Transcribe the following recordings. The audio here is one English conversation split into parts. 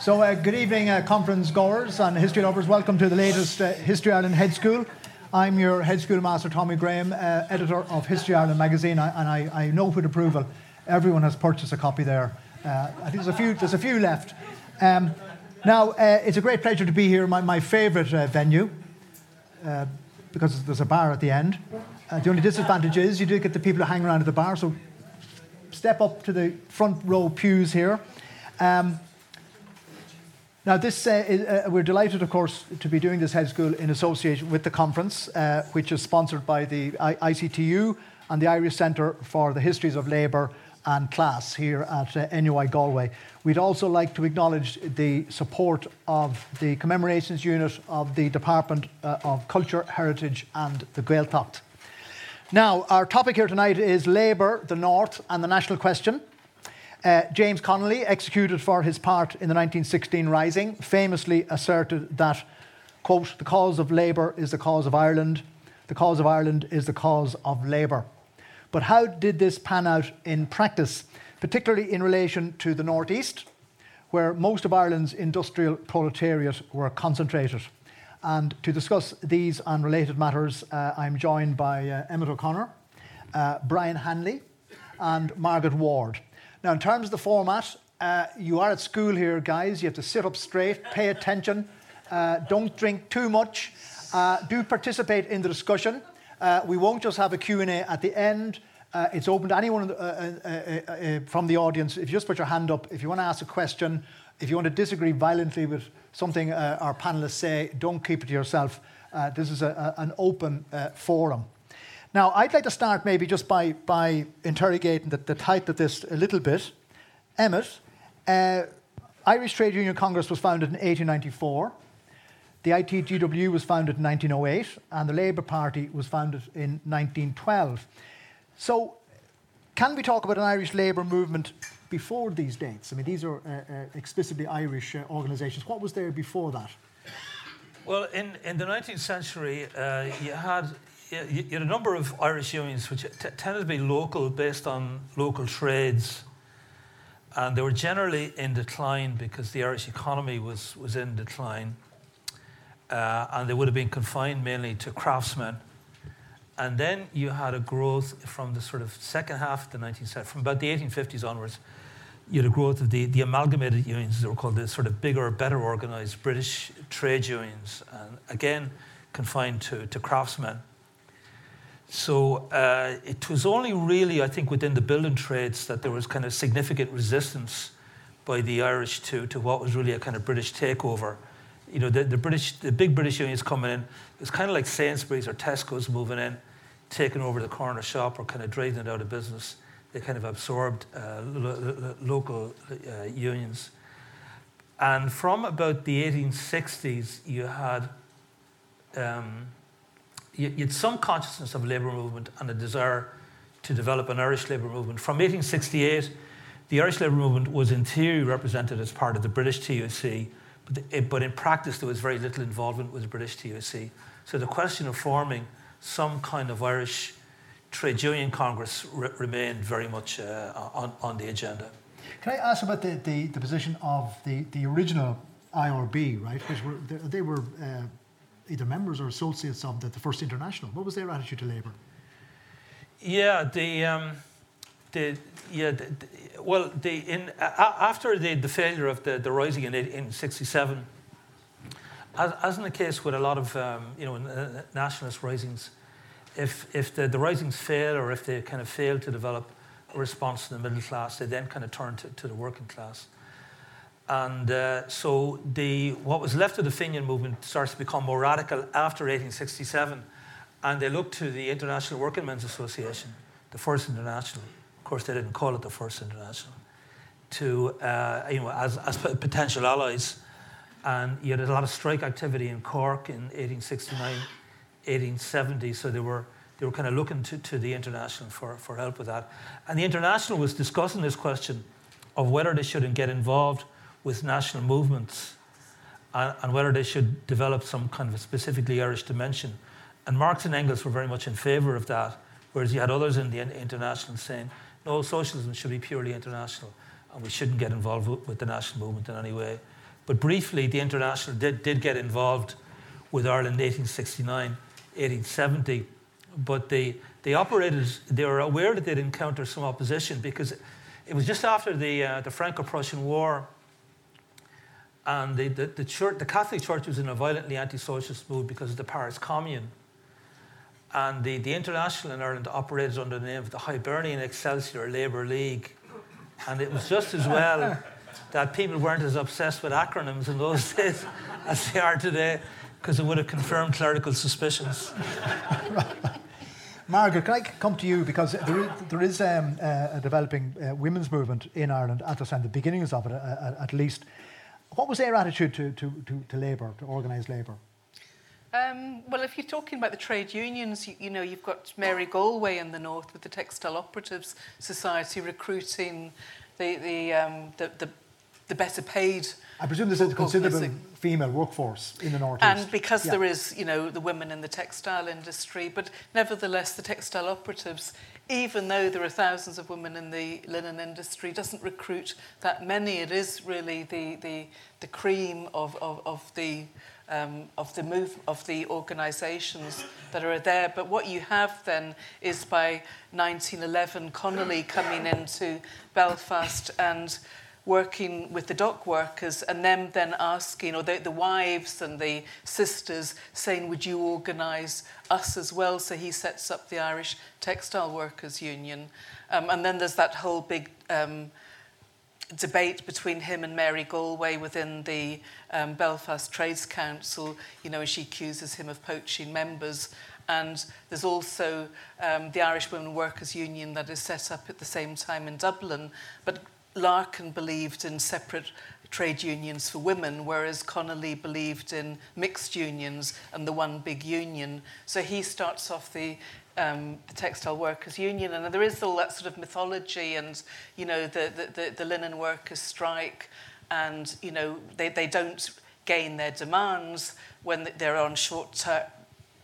So, uh, good evening, uh, conference goers and history lovers. Welcome to the latest uh, History Ireland Hedge School. I'm your hedge schoolmaster, Tommy Graham, uh, editor of History Ireland magazine, and I, I, know with approval everyone has purchased a copy there. Uh, I think there's a few, there's a few left. Um, now, uh, it's a great pleasure to be here, my, my favourite venue, because there's a bar at the end. the only disadvantage is you do get the people who hang around at the bar, so step up to the front row pews here. Um, now, this, uh, is, uh, we're delighted, of course, to be doing this hedge school in association with the conference, uh, which is sponsored by the I- ICTU and the Irish Centre for the Histories of Labour and Class here at uh, NUI Galway. We'd also like to acknowledge the support of the commemorations unit of the Department uh, of Culture, Heritage and the Gaeltacht. Now, our topic here tonight is Labour, the North and the national question. Uh, James Connolly, executed for his part in the 1916 Rising, famously asserted that, quote, the cause of Labour is the cause of Ireland, the cause of Ireland is the cause of Labour. But how did this pan out in practice, particularly in relation to the Northeast, where most of Ireland's industrial proletariat were concentrated? And to discuss these and related matters, uh, I'm joined by uh, Emmett O'Connor, uh, Brian Hanley, and Margaret Ward. Now, in terms of the format, uh, you are at school here, guys. You have to sit up straight, pay attention, uh, don't drink too much, uh, do participate in the discussion. Uh, we won't just have a Q&A at the end. Uh, it's open to anyone uh, from the audience. If you just put your hand up, if you want to ask a question, if you want to disagree violently with something our panelists say, don't keep it to yourself. this is a, a, an open forum. Now, I'd like to start maybe just by, by interrogating the, the type of this a little bit. Emmett, uh, Irish Trade Union Congress was founded in 1894. The ITGW was founded in 1908, and the Labour Party was founded in 1912. So, can we talk about an Irish labour movement before these dates? I mean, these are uh, uh, explicitly Irish uh, organisations. What was there before that? Well, in, in the 19th century, uh, you had you had a number of Irish unions which tended to be local, based on local trades, and they were generally in decline because the Irish economy was, was in decline, uh, and they would have been confined mainly to craftsmen. And then you had a growth from the sort of second half of the 19th century, from about the 1850s onwards. You had a growth of the, the amalgamated unions, they were called the sort of bigger, better organized British trade unions, and again confined to, to craftsmen. So uh, it was only really, I think, within the building trades that there was kind of significant resistance by the Irish to, to what was really a kind of British takeover. You know, the, the British, the big British unions coming in, it was kind of like Sainsbury's or Tesco's moving in, taking over the corner shop or kind of driving it out of business. They kind of absorbed uh, lo- lo- local uh, unions. And from about the 1860s, you had um, you, had some consciousness of labour movement and a desire to develop an Irish labour movement. From 1868, the Irish labour movement was in theory represented as part of the British TUC, but, the, but in practice there was very little involvement with the British TUC. So the question of forming some kind of Irish trade union congress re- remained very much uh, on, on the agenda. Can I ask about the, the, the position of the, the original IRB, right? Which were, they, they were uh, either members or associates of the, the First International. What was their attitude to Labour? Yeah, the, um, the yeah, the, the, well, the in after the, the failure of the, the rising in in '67, as, as in the case with a lot of um, you know nationalist risings, if if the, the risings fail or if they kind of fail to develop a response to the middle class, they then kind of turn to, to the working class. And uh, so the, what was left of the Fenian movement starts to become more radical after 1867. And they look to the International Working Men's Association, the First International. Of course, they didn't call it the First International, to, uh, you know, as, as potential allies. And you had a lot of strike activity in Cork in 1869, 1870. So they were, they were kind of looking to, to the International for, for help with that. And the International was discussing this question of whether they shouldn't get involved with national movements and, and, whether they should develop some kind of a specifically Irish dimension. And Marx and Engels were very much in favour of that, whereas you had others in the international saying, no, socialism should be purely international and we shouldn't get involved with, the national movement in any way. But briefly, the International did, did get involved with Ireland in 1869, 1870. But they, they operated, they were aware that they'd encounter some opposition because it was just after the, uh, the Franco Prussian War. And the, the, the, church, the Catholic Church was in a violently anti socialist mood because of the Paris Commune. And the, the International in Ireland operated under the name of the Hibernian Excelsior Labour League. And it was just as well that people weren't as obsessed with acronyms in those days as they are today, because it would have confirmed clerical suspicions. Margaret, can I come to you because there is, there is um, uh, a developing uh, women's movement in Ireland at the beginnings of it uh, at least. What was their attitude to, to, to, to labour, to organised labour? Um, well, if you're talking about the trade unions, you, you, know, you've got Mary Galway in the north with the Textile Operatives Society recruiting the, the, um, the, the, the better paid I presume there's a considerable female workforce in the northeast. And because yeah. there is, you know, the women in the textile industry, but nevertheless, the textile operatives, even though there are thousands of women in the linen industry, doesn't recruit that many. It is really the the, the cream of, of, of the um, of the move of the organisations that are there. But what you have then is by 1911, Connolly coming into Belfast and working with the dock workers and them then asking, or the, the wives and the sisters saying, would you organise us as well? So he sets up the Irish Textile Workers Union. Um, and then there's that whole big um, debate between him and Mary Galway within the um, Belfast Trades Council, you know, she accuses him of poaching members. And there's also um, the Irish Women Workers Union that is set up at the same time in Dublin. But Larkin believed in separate trade unions for women, whereas Connolly believed in mixed unions and the one big union. So he starts off the um, the textile workers union and there is all that sort of mythology and you know the the, the, the linen workers strike and you know they, they don't gain their demands when they're on short term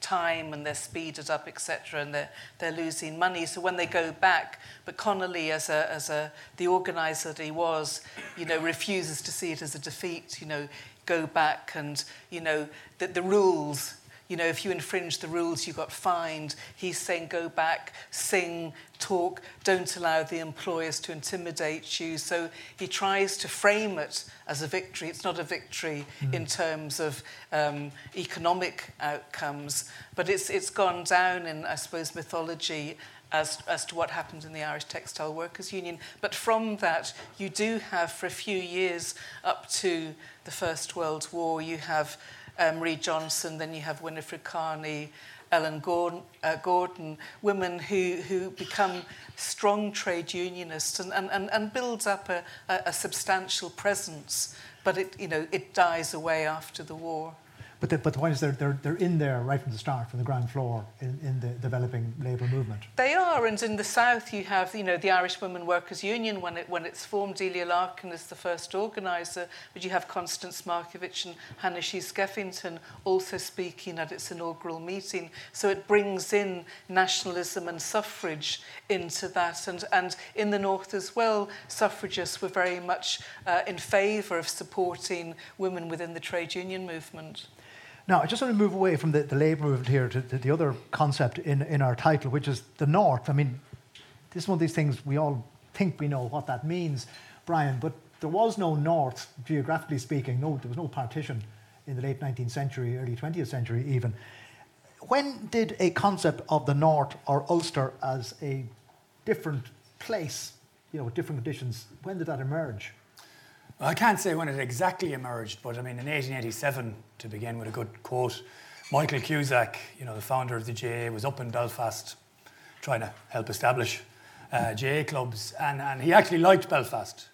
time and they're speeded up, etc., and they're, they're losing money. So when they go back, but Connolly, as a, as a, the organizer that he was, you know, refuses to see it as a defeat, you know, go back and, you know, that the rules you know, if you infringe the rules, you got fined. He's saying go back, sing, talk, don't allow the employers to intimidate you. So he tries to frame it as a victory. It's not a victory mm. in terms of um, economic outcomes, but it's, it's gone down in, I suppose, mythology as, as to what happened in the Irish Textile Workers Union. But from that, you do have, for a few years up to the First World War, you have Marie Johnson, then you have Winifred Carney, Ellen Gordon, uh, Gordon women who, who become strong trade unionists and, and, and, and builds up a, a, a substantial presence, but it, you know, it dies away after the war. But the, but the point is, they're, they're, they're in there right from the start, from the ground floor, in, in the developing labour movement. They are, and in the south, you have, you know, the Irish Women Workers Union when it when it's formed. Delia Larkin is the first organiser, but you have Constance Markievicz and Hanna Skeffington also speaking at its inaugural meeting. So it brings in nationalism and suffrage into that, and and in the north as well, suffragists were very much uh, in favour of supporting women within the trade union movement. Now, I just want to move away from the, the labour movement here to, to, the other concept in, in our title, which is the North. I mean, this is one of these things we all think we know what that means, Brian, but there was no North, geographically speaking. No, there was no partition in the late 19th century, early 20th century even. When did a concept of the North or Ulster as a different place, you know, with different conditions, when did that emerge? I can't say when it exactly emerged, but I mean, in 1887, to begin with a good quote, Michael Cusack, you know, the founder of the GAA, was up in Belfast trying to help establish uh, GAA clubs, and, and he actually liked Belfast,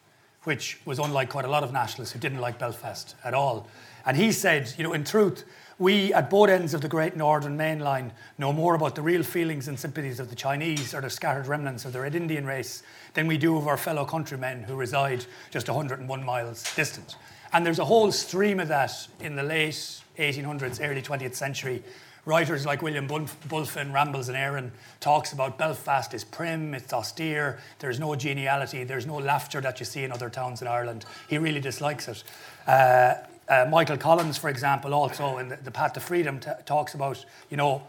which was unlike quite a lot of nationalists who didn't like Belfast at all. And he said, you know, in truth, we at both ends of the Great Northern Main Line know more about the real feelings and sympathies of the Chinese or the scattered remnants of the Red Indian race than we do of our fellow countrymen who reside just 101 miles distant. And there's a whole stream of that in the late 1800s, early 20th century, Writers like William Bulfin, Rambles in Eirinn, talks about Belfast is prim, it's austere, there's no geniality, there's no laughter that you see in other towns in Ireland. He really dislikes it. Uh, uh, Michael Collins, for example, also in the, the Path to Freedom, t- talks about, you know,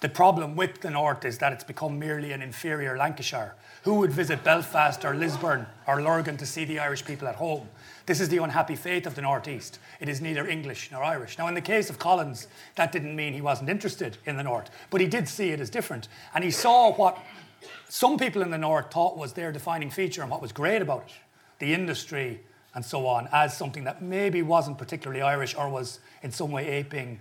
the problem with the North is that it's become merely an inferior Lancashire. Who would visit Belfast or Lisburn or Lurgan to see the Irish people at home? This is the unhappy fate of the Northeast. It is neither English nor Irish. Now, in the case of Collins, that didn't mean he wasn't interested in the North, but he did see it as different. And he saw what some people in the North thought was their defining feature and what was great about it the industry and so on, as something that maybe wasn't particularly Irish or was in some way aping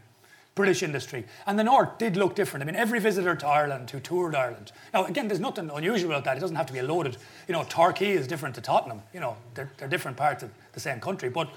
British industry. And the North did look different. I mean, every visitor to Ireland who toured Ireland. Now, again, there's nothing unusual about that. It doesn't have to be a loaded. You know, Torquay is different to Tottenham. You know, they're, they're different parts of the same country. But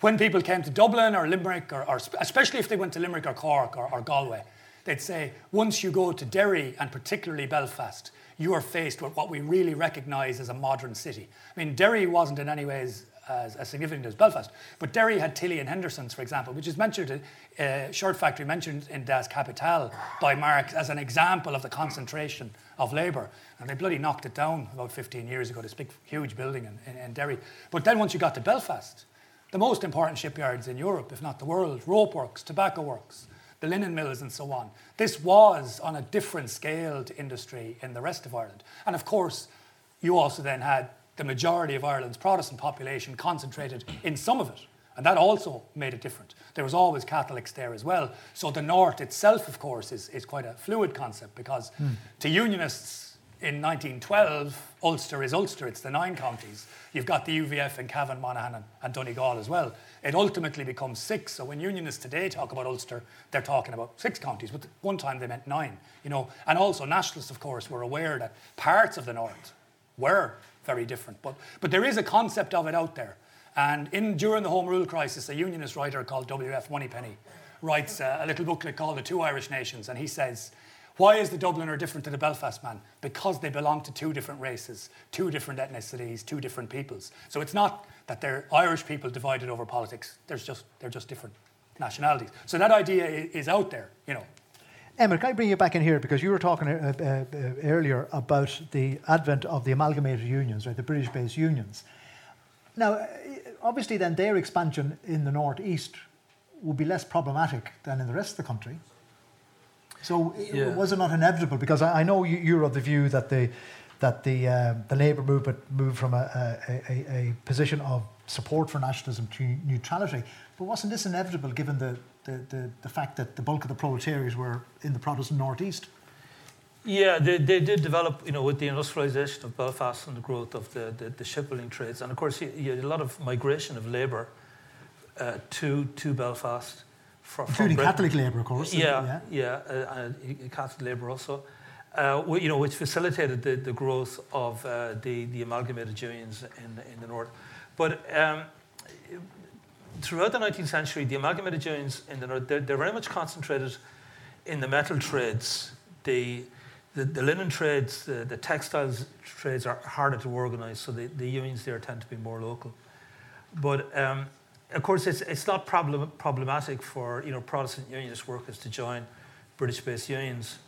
when people came to Dublin or Limerick, or, or especially if they went to Limerick or Cork or, or Galway, they'd say, once you go to Derry and particularly Belfast, you are faced with what we really recognise as a modern city. I mean, Derry wasn't in any ways as, as, significant as Belfast. But Derry had Tillie and Henderson's, for example, which is mentioned, uh, Shirt Factory mentioned in Das Kapital by Marx as an example of the concentration of labour. And they bloody knocked it down about 15 years ago, this big, huge building in, in, in Derry. But then once you got to Belfast, the most important shipyards in Europe, if not the world, rope works, tobacco works, the linen mills and so on. This was on a different scale to industry in the rest of Ireland. And of course, you also then had the majority of Ireland's Protestant population concentrated in some of it. And that also made it different. There was always Catholics there as well. So the North itself, of course, is, is quite a fluid concept because mm. to Unionists in 1912, Ulster is Ulster, it's the nine counties. You've got the UVF in Cavan, Monaghan, and, and Donegal as well. It ultimately becomes six. So when Unionists today talk about Ulster, they're talking about six counties, but one time they meant nine. You know, and also nationalists, of course, were aware that parts of the North were very different. But, but there is a concept of it out there. And in, during the Home Rule crisis, a unionist writer called W.F. Monypenny writes a little booklet called The Two Irish Nations. And he says, Why is the Dubliner different to the Belfast man? Because they belong to two different races, two different ethnicities, two different peoples. So it's not that they're Irish people divided over politics. There's just, they're just different nationalities. So that idea is out there, you know. Emmett, can I bring you back in here because you were talking uh, uh, uh, earlier about the advent of the amalgamated unions, right, the British-based unions. Now, uh, obviously, then their expansion in the northeast would be less problematic than in the rest of the country. So, yeah. was it not inevitable? Because I, know you, are of the view that the that the um, the labour movement moved from a, a, a, a position of support for nationalism to neutrality, but wasn't this inevitable given the the, the, the fact that the bulk of the proletariat were in the Protestant northeast? Yeah, they, they did develop, you know, with the industrialisation of Belfast and the growth of the, the, the shipbuilding trades. And of course, you, you, had a lot of migration of labour uh, to, to Belfast. For, Including Catholic labour, of course. Yeah, yeah, yeah uh, uh, Catholic labour also. Uh, you know, which facilitated the, the growth of uh, the, the amalgamated unions in, in the north. But um, throughout the 19th century, the amalgamated unions in the north, they're, they're very much concentrated in the metal trades. The, the, the linen trades, the, the, textiles trades are harder to organise, so the, the unions there tend to be more local. But um, of course, it's, it's not problem, problematic for you know, Protestant unionist workers to join British based unions.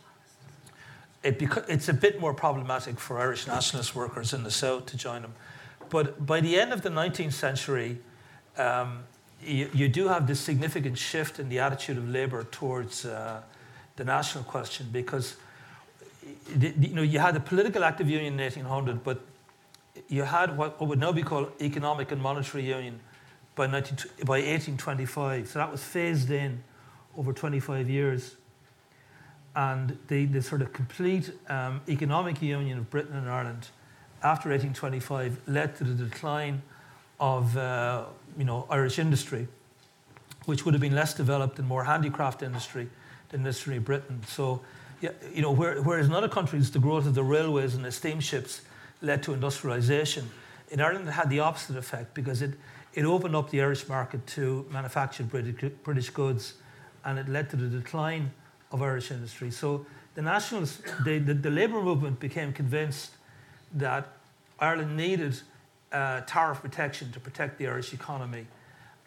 It beca- it's a bit more problematic for Irish nationalist workers in the South to join them. But by the end of the 19th century, um, you, you, do have this significant shift in the attitude of Labour towards uh, the national question because you know you had a political active union in 1800, but you had what, what would now be called economic and monetary union by, 19, by 1825. So that was phased in over 25 years. And the, the sort of complete um, economic union of Britain and Ireland after 1825 led to the decline of uh, you know, Irish industry, which would have been less developed and more handicraft industry than industry Britain. So, yeah, you know, where, whereas in other countries the growth of the railways and the steamships led to industrialisation, in Ireland it had the opposite effect because it, it opened up the Irish market to manufactured British, goods and it led to the decline of Irish industry. So the nationalists, the, the, the labour movement became convinced that Ireland needed uh, tariff protection to protect the Irish economy,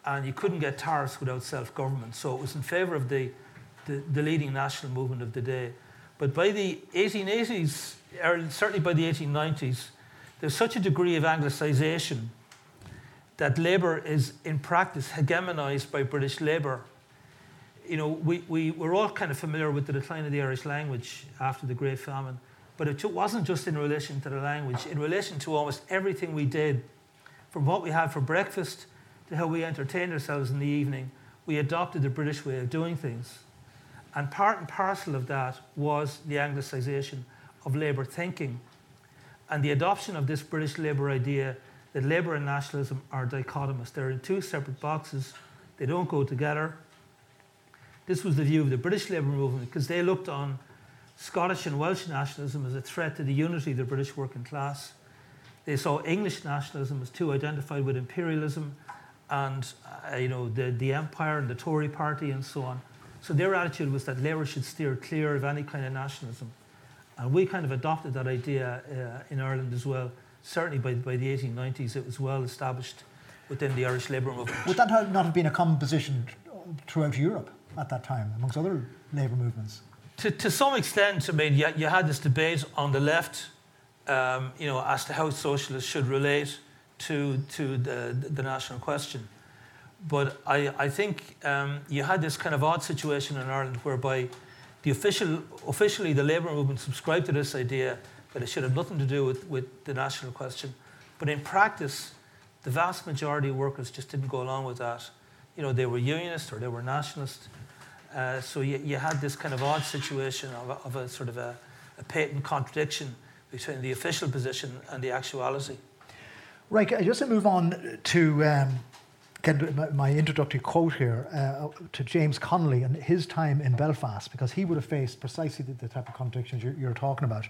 and you couldn't get tariffs without self government. So it was in favour of the the, the leading national movement of the day. But by the 1880s, or certainly by the 1890s, there's such a degree of anglicisation that Labour is in practice hegemonised by British Labour. You know, we, we, we're all kind of familiar with the decline of the Irish language after the Great Famine, but it wasn't just in relation to the language, in relation to almost everything we did, from what we had for breakfast to how we entertained ourselves in the evening, we adopted the British way of doing things. And part and parcel of that was the anglicisation of Labour thinking and the adoption of this British Labour idea that Labour and nationalism are dichotomous. They're in two separate boxes, they don't go together. This was the view of the British Labour movement because they looked on Scottish and Welsh nationalism as a threat to the unity of the British working class. They saw English nationalism as too identified with imperialism and uh, you know the, the empire and the Tory party and so on. So their attitude was that Labour should steer clear of any kind of nationalism. And we kind of adopted that idea uh, in Ireland as well. Certainly by, by the 1890s, it was well established within the Irish Labour movement. Would that not have been a common position throughout Europe at that time, amongst other labour movements? To, to some extent, I mean, you, you had this debate on the left, um, you know, as to how socialists should relate to, to the, the national question. But I, I think um, you had this kind of odd situation in Ireland whereby the official, officially the labour movement subscribed to this idea that it should have nothing to do with, with the national question. But in practice, the vast majority of workers just didn't go along with that. You know, they were unionist or they were nationalist. Uh, so you, you, had this kind of odd situation of a, of a sort of a, a, patent contradiction between the official position and the actuality. Right, just to move on to um, my introductory quote here uh, to James Connolly and his time in Belfast, because he would have faced precisely the, type of contradictions you're, you're, talking about.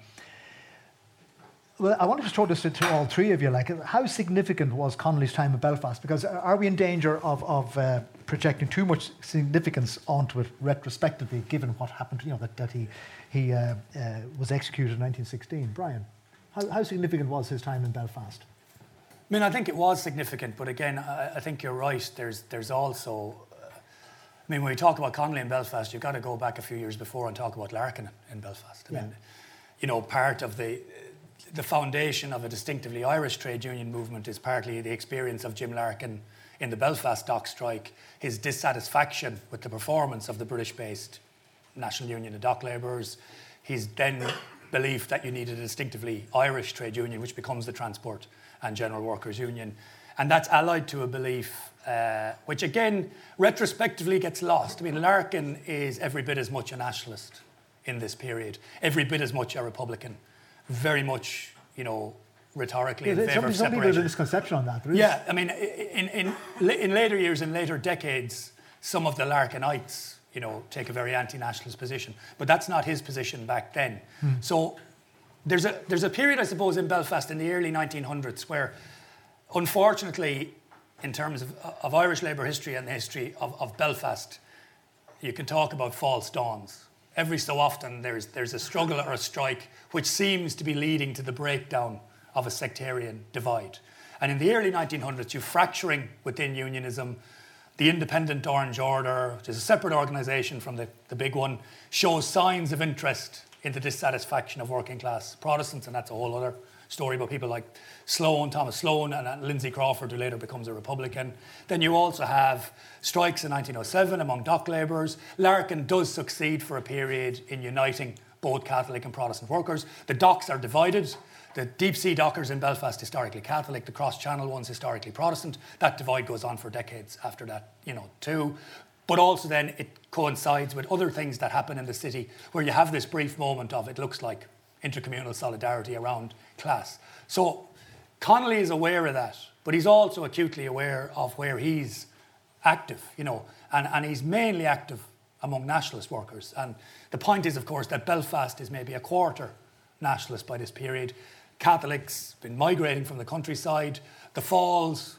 Well, I wanted to throw this to, to, all three of you. Like, how significant was Connolly's time in Belfast? Because are we in danger of, of uh, projecting too much significance onto it retrospectively, given what happened? You know that, that he he uh, uh was executed in 1916. Brian, how, how significant was his time in Belfast? I mean, I think it was significant, but again, I, I think you're right. There's, there's also, uh, I mean, when we talk about Connolly in Belfast, you've got to go back a few years before and talk about Larkin in Belfast. I yeah. mean, you know, part of the the foundation of a distinctively Irish trade union movement is partly the experience of Jim Larkin in the Belfast dock strike, his dissatisfaction with the performance of the British-based National Union of Dock Labourers, his then belief that you needed a distinctively Irish trade union, which becomes the Transport and General Workers Union. And that's allied to a belief, uh, which again, retrospectively gets lost. I mean, Larkin is every bit as much a nationalist in this period, every bit as much a Republican, very much, you know, rhetorically yeah, in favour of separation. Some misconception on that. Yeah, I mean, in, in, in later years, in later decades, some of the Larkinites, you know, take a very anti-nationalist position. But that's not his position back then. Hmm. So there's a, there's a period, I suppose, in Belfast in the early 1900s where, unfortunately, in terms of, of Irish labour history and the history of, of Belfast, you can talk about false dawns. Every so often, there's, there's a struggle or a strike which seems to be leading to the breakdown of a sectarian divide. And in the early 1900s, you're fracturing within unionism. The Independent Orange Order, which is a separate organisation from the, the big one, shows signs of interest in the dissatisfaction of working class Protestants, and that's a whole other story about people like Sloan, Thomas Sloan, and Lindsay Crawford, who later becomes a Republican. Then you also have strikes in 1907 among dock labourers. Larkin does succeed for a period in uniting both Catholic and Protestant workers. The docks are divided. The deep sea dockers in Belfast historically Catholic, the cross channel ones historically Protestant. That divide goes on for decades after that, you know, too. But also then it coincides with other things that happen in the city where you have this brief moment of it looks like intercommunal solidarity around class. So Connolly is aware of that, but he's also acutely aware of where he's active, you know, and, and he's mainly active among nationalist workers. And the point is, of course, that Belfast is maybe a quarter nationalist by this period. Catholics been migrating from the countryside. The Falls,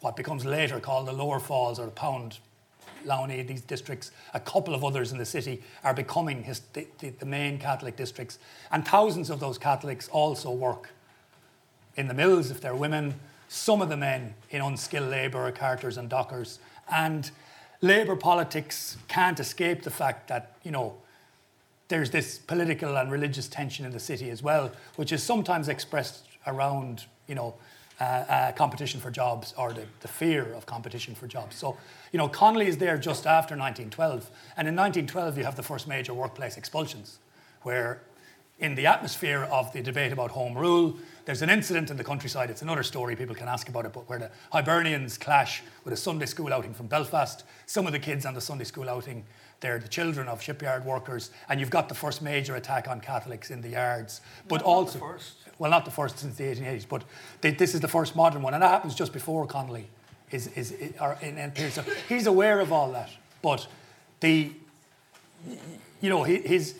what becomes later called the Lower Falls or the Pound Loney, these districts, a couple of others in the city are becoming his, the, the, the main Catholic districts. And thousands of those Catholics also work in the mills if they're women, some of the men in unskilled labour, carters and dockers. And Labour politics can't escape the fact that, you know, there's this political and religious tension in the city as well, which is sometimes expressed around, you know, uh, uh, competition for jobs or the, the fear of competition for jobs. So, you know, Connolly is there just after 1912. And in 1912, you have the first major workplace expulsions, where in the atmosphere of the debate about home rule, there's an incident in the countryside. It's another story, people can ask about it, but where the Hibernians clash with a Sunday school outing from Belfast. Some of the kids on the Sunday school outing, they're the children of shipyard workers, and you've got the first major attack on Catholics in the yards. But Not also, the first. well, not the first since the 1880s, but they, this is the first modern one, and that happens just before Connolly is, is, is or in, in, so he's aware of all that, but the, you know, his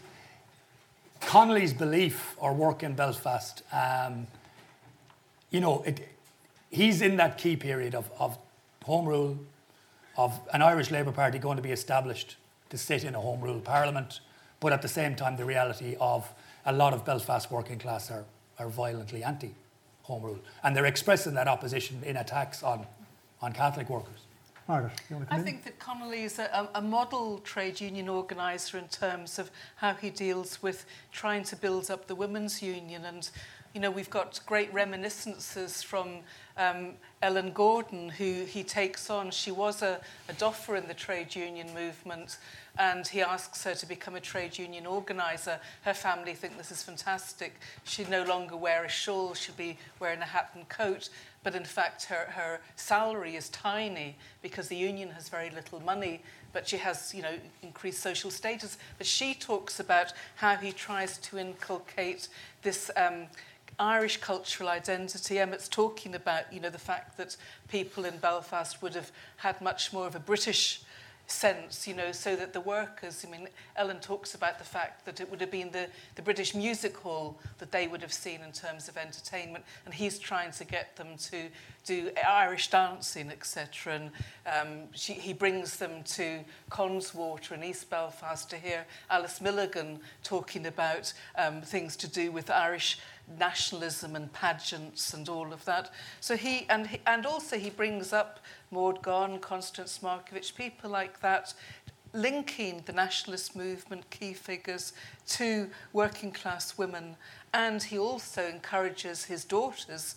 Connolly's belief or work in Belfast, um, you know, it, he's in that key period of, of home rule, of an Irish Labour Party going to be established to sit in a home rule parliament, but at the same time, the reality of a lot of Belfast working class are, are violently anti home rule. And they're expressing that opposition in attacks on, on Catholic workers. Margaret, you want to come I think that Connolly is a, a model trade union organiser in terms of how he deals with trying to build up the women's union. And, you know, we've got great reminiscences from um, Ellen Gordon, who he takes on. She was a, a doffer in the trade union movement, and he asks her to become a trade union organiser. Her family think this is fantastic. She'd no longer wear a shawl, she'd be wearing a hat and coat. But in fact, her, her salary is tiny because the union has very little money, but she has, you know, increased social status. But she talks about how he tries to inculcate this um, Irish cultural identity. Emmett's talking about, you know, the fact that people in Belfast would have had much more of a British sense, you know, so that the workers, I mean, Ellen talks about the fact that it would have been the, the British Music Hall that they would have seen in terms of entertainment, and he's trying to get them to do Irish dancing, etc. And um, she, he brings them to Connswater in East Belfast to hear Alice Milligan talking about um, things to do with Irish nationalism and pageants and all of that. So he and he, and also he brings up Maud Gonne, Constance Markovic, people like that, linking the nationalist movement key figures to working class women. And he also encourages his daughters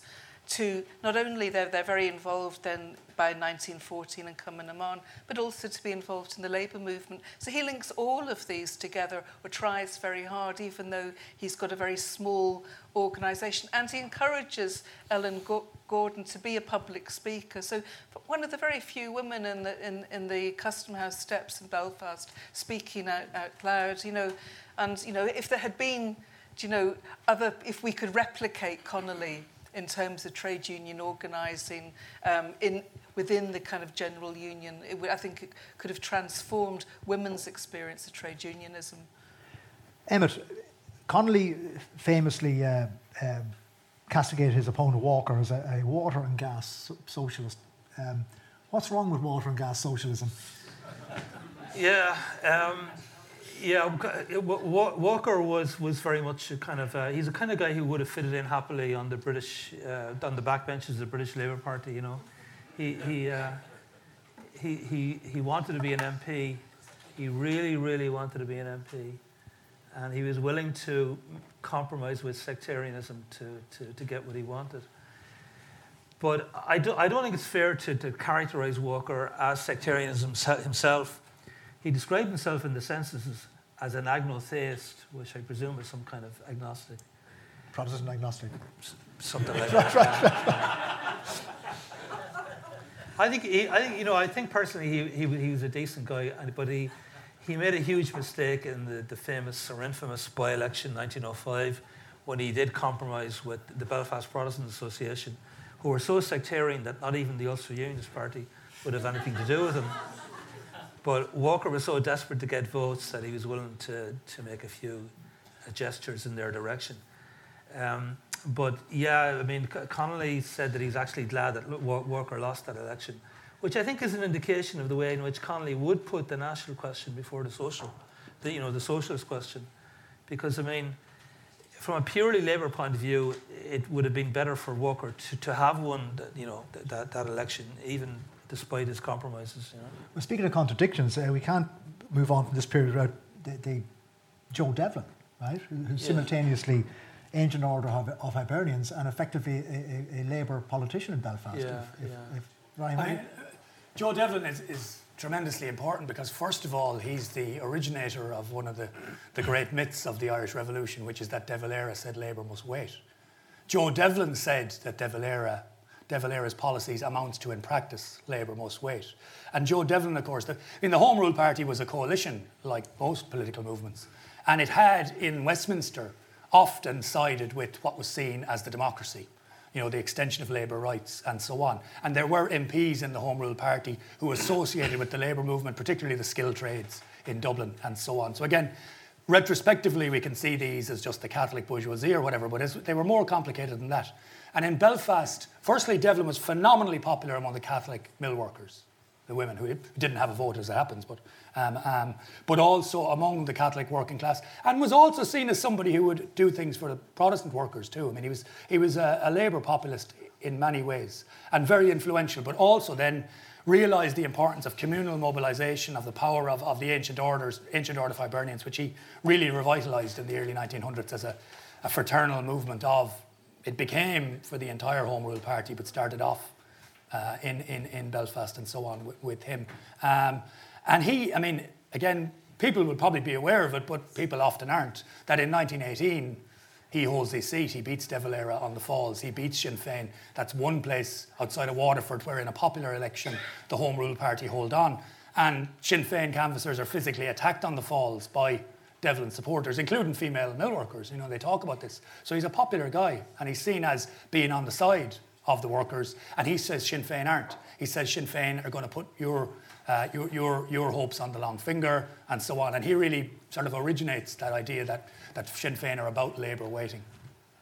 to not only they're, they're very involved then by 1914 and na mBan, but also to be involved in the labour movement. So he links all of these together or tries very hard, even though he's got a very small organisation. And he encourages Ellen Go- Gordon to be a public speaker. So one of the very few women in the, in, in the Custom House steps in Belfast speaking out, out loud, you know, and, you know, if there had been, you know, other, if we could replicate Connolly in terms of trade union organising um, in, within the kind of general union. It, I think it could have transformed women's experience of trade unionism. Emmett, Connolly famously uh, um, castigated his opponent Walker as a, a water and gas socialist. Um, what's wrong with water and gas socialism? Yeah, um, yeah. Walker was was very much a kind of uh, he's a kind of guy who would have fitted in happily on the British uh, on the backbenches of the British Labour Party. You know, he he, uh, he he he wanted to be an MP. He really really wanted to be an MP, and he was willing to compromise with sectarianism to to, to get what he wanted. But I, do, I don't think it's fair to, to characterize Walker as sectarianism himself. He described himself in the censuses as an agnotheist, which I presume is some kind of agnostic. Protestant agnostic. S- something like that. I think, he, I think, you know, I think personally he, he, he was a decent guy, but he, he made a huge mistake in the, the famous or infamous by election 1905 when he did compromise with the Belfast Protestant Association, who were so sectarian that not even the Ulster Unionist Party would have anything to do with him. But Walker was so desperate to get votes that he was willing to, to make a few gestures in their direction. Um, but yeah, I mean, Connolly said that he's actually glad that Walker lost that election, which I think is an indication of the way in which Connolly would put the national question before the social, the, you know, the socialist question, because I mean, from a purely Labour point of view, it would have been better for Walker to, to have won, the, you know, that, that election, even despite his compromises. You know? Well, speaking of contradictions, uh, we can't move on from this period without the, the Joe Devlin, right, who, who yeah. simultaneously ancient order of, of Hibernians and effectively a, a, a Labour politician in Belfast. Yeah, if, if, yeah. If Ryan, I mean, Joe Devlin is, is tremendously important because, first of all, he's the originator of one of the, the great myths of the Irish Revolution, which is that De Valera said Labour must wait. Joe Devlin said that De Valera, De Valera's policies amounts to, in practice, Labour must wait. And Joe Devlin, of course, the, in the Home Rule Party was a coalition, like most political movements, and it had in Westminster often sided with what was seen as the democracy you know, the extension of labour rights and so on. And there were MPs in the Home Rule Party who associated with the labour movement, particularly the skilled trades in Dublin and so on. So again, retrospectively, we can see these as just the Catholic bourgeoisie or whatever, but they were more complicated than that. And in Belfast, firstly, Devlin was phenomenally popular among the Catholic mill workers the women who didn't have a vote as it happens, but, um, um, but also among the Catholic working class, and was also seen as somebody who would do things for the Protestant workers too. I mean, he was, he was a, a Labour populist in many ways and very influential, but also then realised the importance of communal mobilisation, of the power of, of the ancient orders, ancient order of Hibernians, which he really revitalised in the early 1900s as a, a fraternal movement of, it became for the entire Home Rule Party, but started off uh, in, in, in Belfast and so on with, with him. Um, and he, I mean, again, people will probably be aware of it, but people often aren't, that in 1918, he holds his seat. He beats De Valera on the Falls. He beats Sinn Féin. That's one place outside of Waterford where, in a popular election, the Home Rule Party hold on. And Sinn Féin canvassers are physically attacked on the Falls by Devlin supporters, including female mill workers. You know, they talk about this. So he's a popular guy, and he's seen as being on the side of the workers. And he says Sinn Féin aren't. He says Sinn Féin are going to put your, uh, your, your, your hopes on the long finger and so on. And he really sort of originates that idea that, that Sinn Féin are about Labour waiting.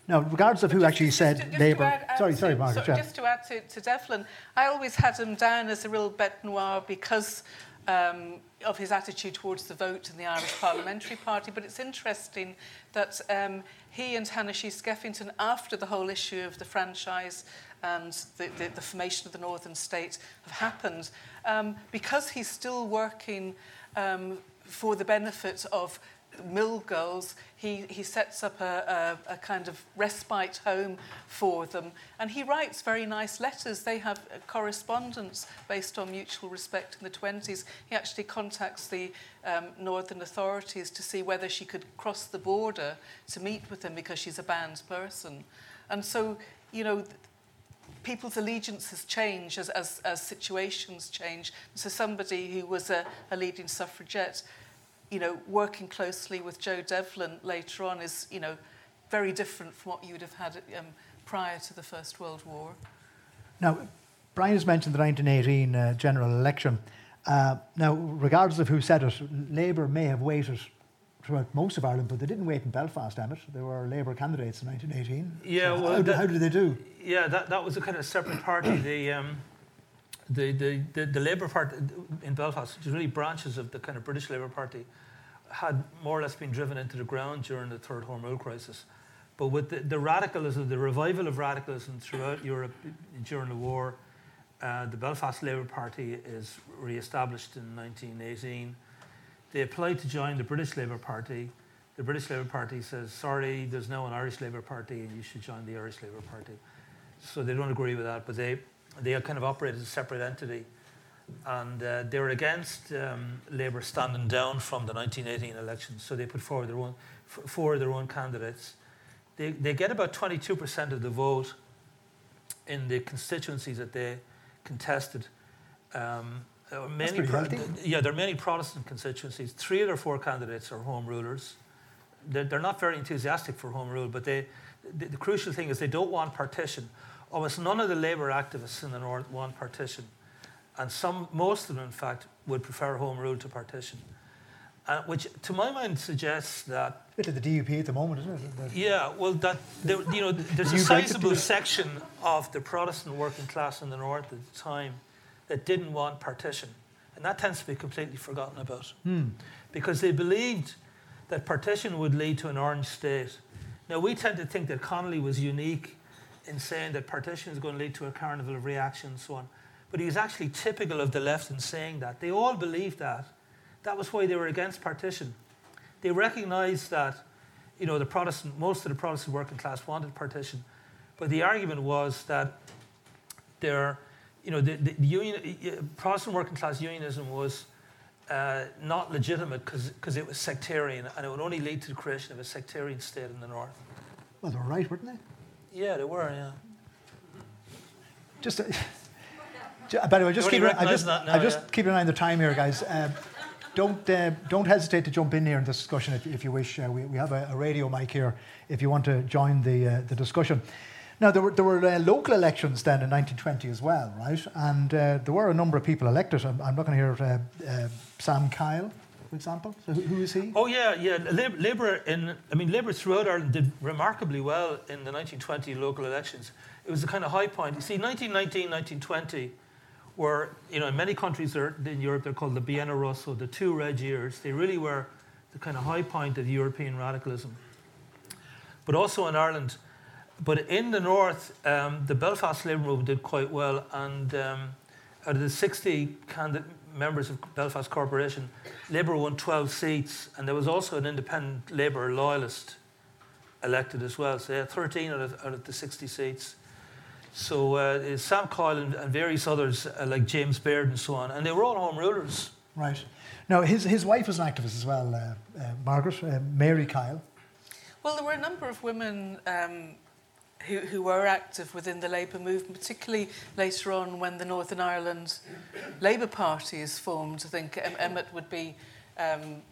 Now, regardless of who actually said just, Labour. Add, sorry, sorry, Margaret. So, just to add to, to Devlin, I always had him down as a real bête noire because um, of his attitude towards the vote in the Irish Parliamentary Party. But it's interesting that um, he and Sheehy Skeffington, after the whole issue of the franchise and the, the, the formation of the Northern State have happened, um, because he's still working um, for the benefit of mill girls, he, he sets up a, a, a kind of respite home for them. And he writes very nice letters. They have correspondence based on mutual respect in the 20s. He actually contacts the um, northern authorities to see whether she could cross the border to meet with him because she's a banned person. And so, you know, people's allegiances change as, as, as situations change. So somebody who was a, a leading suffragette, you know, working closely with Joe Devlin later on is, you know, very different from what you would have had um, prior to the First World War. Now, Brian has mentioned the 1918 uh, general election. Uh, now, regardless of who said it, Labour may have waited throughout most of Ireland, but they didn't wait in Belfast, Emmett. There were Labour candidates in 1918. Yeah, so well, how, that, how, did they do? Yeah, that, that was a kind of separate party. the, um, the, the, the, the Labour Party in Belfast, which is really branches of the kind of British Labour Party, had more or less been driven into the ground during the Third Home Rule crisis. But with the, the radicalism, the revival of radicalism throughout Europe during the war, uh, the Belfast Labour Party is re-established in 1918 they applied to join the British Labour Party. The British Labour Party says, sorry, there's now an Irish Labour Party and you should join the Irish Labour Party. So they don't agree with that, but they, they kind of operate as a separate entity. And uh, they were against um, Labour standing down from the 1918 elections, so they put forward their own, forward their own candidates. They, they get about 22% of the vote in the constituencies that they contested. Um, there are many pro- yeah, there are many Protestant constituencies. Three of their four candidates are home rulers. They're, they're not very enthusiastic for home rule, but they, the, the, crucial thing is they don't want partition. Almost none of the Labour activists in the North want partition. And some, most of them, in fact, would prefer home rule to partition. Uh, which, to my mind, suggests that. A bit of the DUP at the moment, isn't it? yeah, well, that there, you know, there's a sizable section of the Protestant working class in the North at the time that didn't want partition. And that tends to be completely forgotten about. Hmm. Because they believed that partition would lead to an orange state. Now, we tend to think that Connolly was unique in saying that partition is going to lead to a carnival of reaction and so on. But he was actually typical of the left in saying that. They all believed that. That was why they were against partition. They recognized that, you know, the Protestant, most of the Protestant working class wanted partition. But the argument was that their, you know, the, the, the union, Protestant working class unionism was uh, not legitimate because it was sectarian and it would only lead to the creation of a sectarian state in the north. Well, they were right, weren't they? Yeah, they were, yeah. Just, uh, by the way, just, keep, I just, now, I just yeah. keep an eye on the time here, guys. Uh, don't, uh, don't hesitate to jump in here in this discussion if, if you wish. Uh, we, we have a, a, radio mic here if you want to join the, uh, the discussion. Now, there were, there were uh, local elections then in 1920 as well, right? And uh, there were a number of people elected. I'm, I'm to hear uh, uh, Sam Kyle, for example. So who, is he? Oh, yeah, yeah. Labour, in, I mean, Labour throughout Ireland did remarkably well in the 1920 local elections. It was the kind of high point. You see, 1919, 1920 were, you know, in many countries in Europe, they're called the Biennio Rosso, the two red years. They really were the kind of high point of European radicalism. But also in Ireland, but in the north, um, the Belfast Labour Movement did quite well, and um, out of the 60 candidate members of Belfast Corporation, Labour won 12 seats, and there was also an independent Labour loyalist elected as well. So they had 13 out of, out of the 60 seats. So uh, Sam Kyle and, and various others, uh, like James Baird and so on, and they were all home rulers. Right. Now, his, his wife was an activist as well, uh, uh Margaret, uh, Mary Kyle. Well, there were a number of women um, who, who were active within the Labour movement, particularly later on when the Northern Ireland Labour Party is formed. I think Emmett would be um,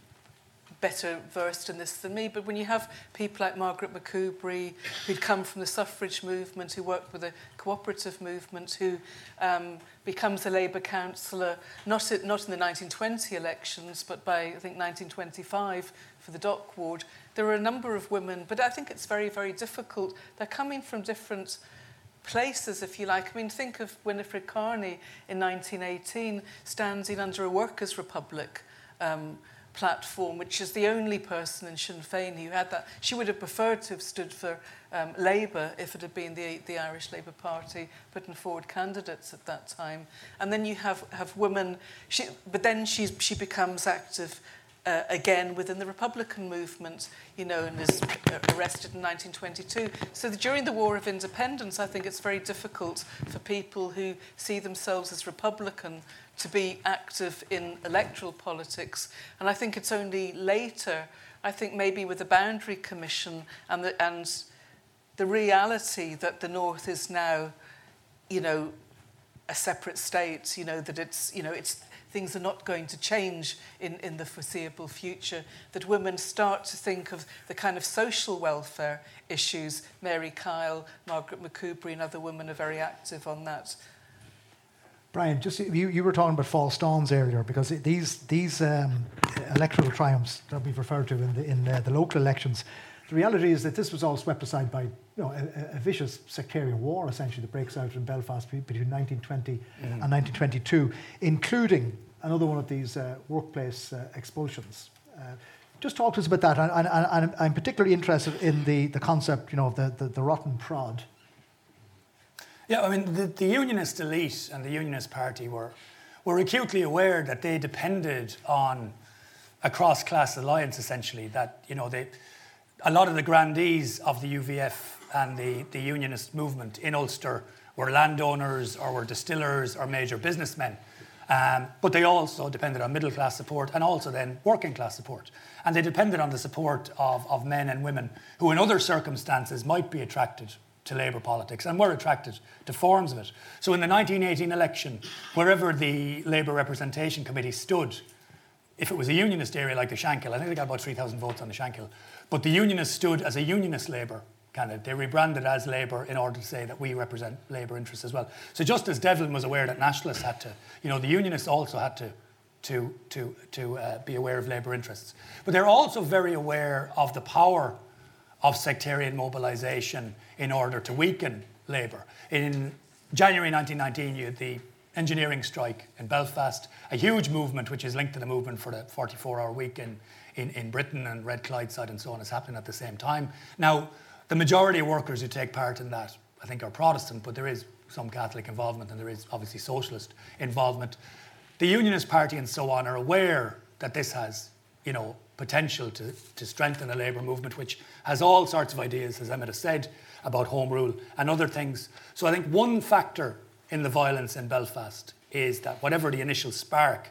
better versed in this than me, but when you have people like Margaret McCoubrey, who'd come from the suffrage movement, who worked with the cooperative movement, who um, becomes a Labour councillor, not, not in the 1920 elections, but by, I think, 1925 for the Dock Ward, there are a number of women, but I think it's very, very difficult. They're coming from different places, if you like. I mean, think of Winifred Carney in 1918 standing under a workers' republic um, platform, which is the only person in Sinn Féin who had that. She would have preferred to have stood for um, Labour if it had been the, the Irish Labour Party putting forward candidates at that time. And then you have, have women, she, but then she's, she becomes active uh, again within the Republican movement, you know, and is arrested in 1922. So during the War of Independence, I think it's very difficult for people who see themselves as Republican to be active in electoral politics. And I think it's only later, I think maybe with the Boundary Commission and the, and the reality that the North is now, you know, a separate state, you know, that it's, you know, it's things are not going to change in, in the foreseeable future, that women start to think of the kind of social welfare issues. Mary Kyle, Margaret McCoubrey, and other women are very active on that. Brian, just you, you were talking about false dawns earlier because these these um, electoral triumphs that we've referred to in the in uh, the local elections, the reality is that this was all swept aside by you know a, a vicious sectarian war essentially that breaks out in Belfast between 1920 mm. and 1922, including another one of these uh, workplace uh, expulsions. Uh, just talk to us about that, and, I'm particularly interested in the, the concept, you know, of the, the, the rotten prod. Yeah, I mean, the, the unionist elite and the unionist party were, were acutely aware that they depended on a cross-class alliance, essentially, that, you know, they, a lot of the grandees of the UVF and the, the unionist movement in Ulster were landowners or were distillers or major businessmen. Um, but they also depended on middle class support and also then working class support. And they depended on the support of, of men and women who, in other circumstances, might be attracted to Labour politics and were attracted to forms of it. So in the 1918 election, wherever the Labour Representation Committee stood, if it was a unionist area like the Shankill, I think they got about 3,000 votes on the Shankill, but the unionists stood as a unionist Labour candidate. They rebranded as Labour in order to say that we represent Labour interests as well. So just as Devlin was aware that nationalists had to, you know, the unionists also had to to, to, to uh, be aware of Labour interests. But they're also very aware of the power of sectarian mobilisation in order to weaken Labour. In January 1919, you had the engineering strike in Belfast, a huge movement which is linked to the movement for the 44 hour week in, in, in Britain and Red Clydeside and so on is happening at the same time. Now, the majority of workers who take part in that, I think, are Protestant, but there is some Catholic involvement and there is obviously socialist involvement. The Unionist Party and so on are aware that this has, you know, potential to, to strengthen the labour movement, which has all sorts of ideas, as Emmett has said, about home rule and other things. So I think one factor in the violence in Belfast is that whatever the initial spark,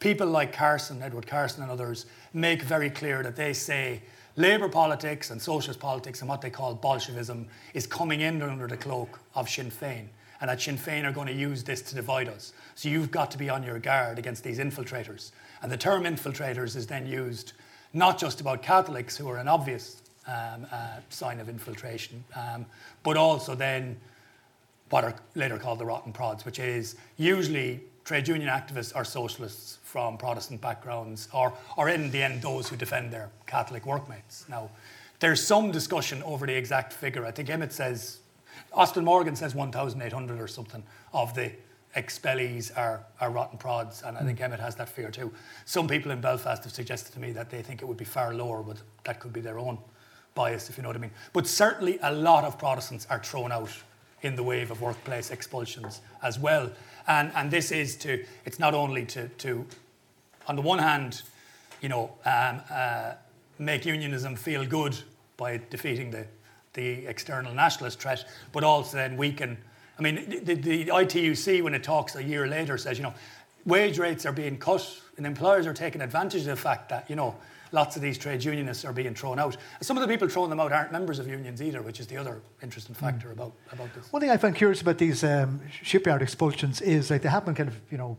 people like Carson, Edward Carson, and others make very clear that they say Labour politics and socialist politics and what they call Bolshevism is coming in under the cloak of Sinn Féin, and that Sinn Féin are going to use this to divide us. So you've got to be on your guard against these infiltrators. And the term infiltrators is then used not just about Catholics, who are an obvious um, uh, sign of infiltration, um, but also then what are later called the rotten prods, which is usually trade union activists or socialists from Protestant backgrounds, or, or in the end, those who defend their Catholic workmates. Now, there's some discussion over the exact figure. I think Emmett says, Austin Morgan says 1,800 or something of the expellees are, are rotten prods, and I think hmm. Emmett has that figure too. Some people in Belfast have suggested to me that they think it would be far lower, but that could be their own bias, if you know what I mean. But certainly a lot of Protestants are thrown out in the wave of workplace expulsions as well. And, and this is to, it's not only to, to on the one hand, you know, um, uh, make unionism feel good by defeating the, the external nationalist threat, but also then weaken. I mean, the, the ITUC, when it talks a year later, says, you know, wage rates are being cut and employers are taking advantage of the fact that, you know, lots of these trade unionists are being thrown out. Some of the people throwing them out aren't members of unions either, which is the other interesting hmm. factor mm. about, about this. One thing I find curious about these um, shipyard expulsions is like they happen kind of, you know,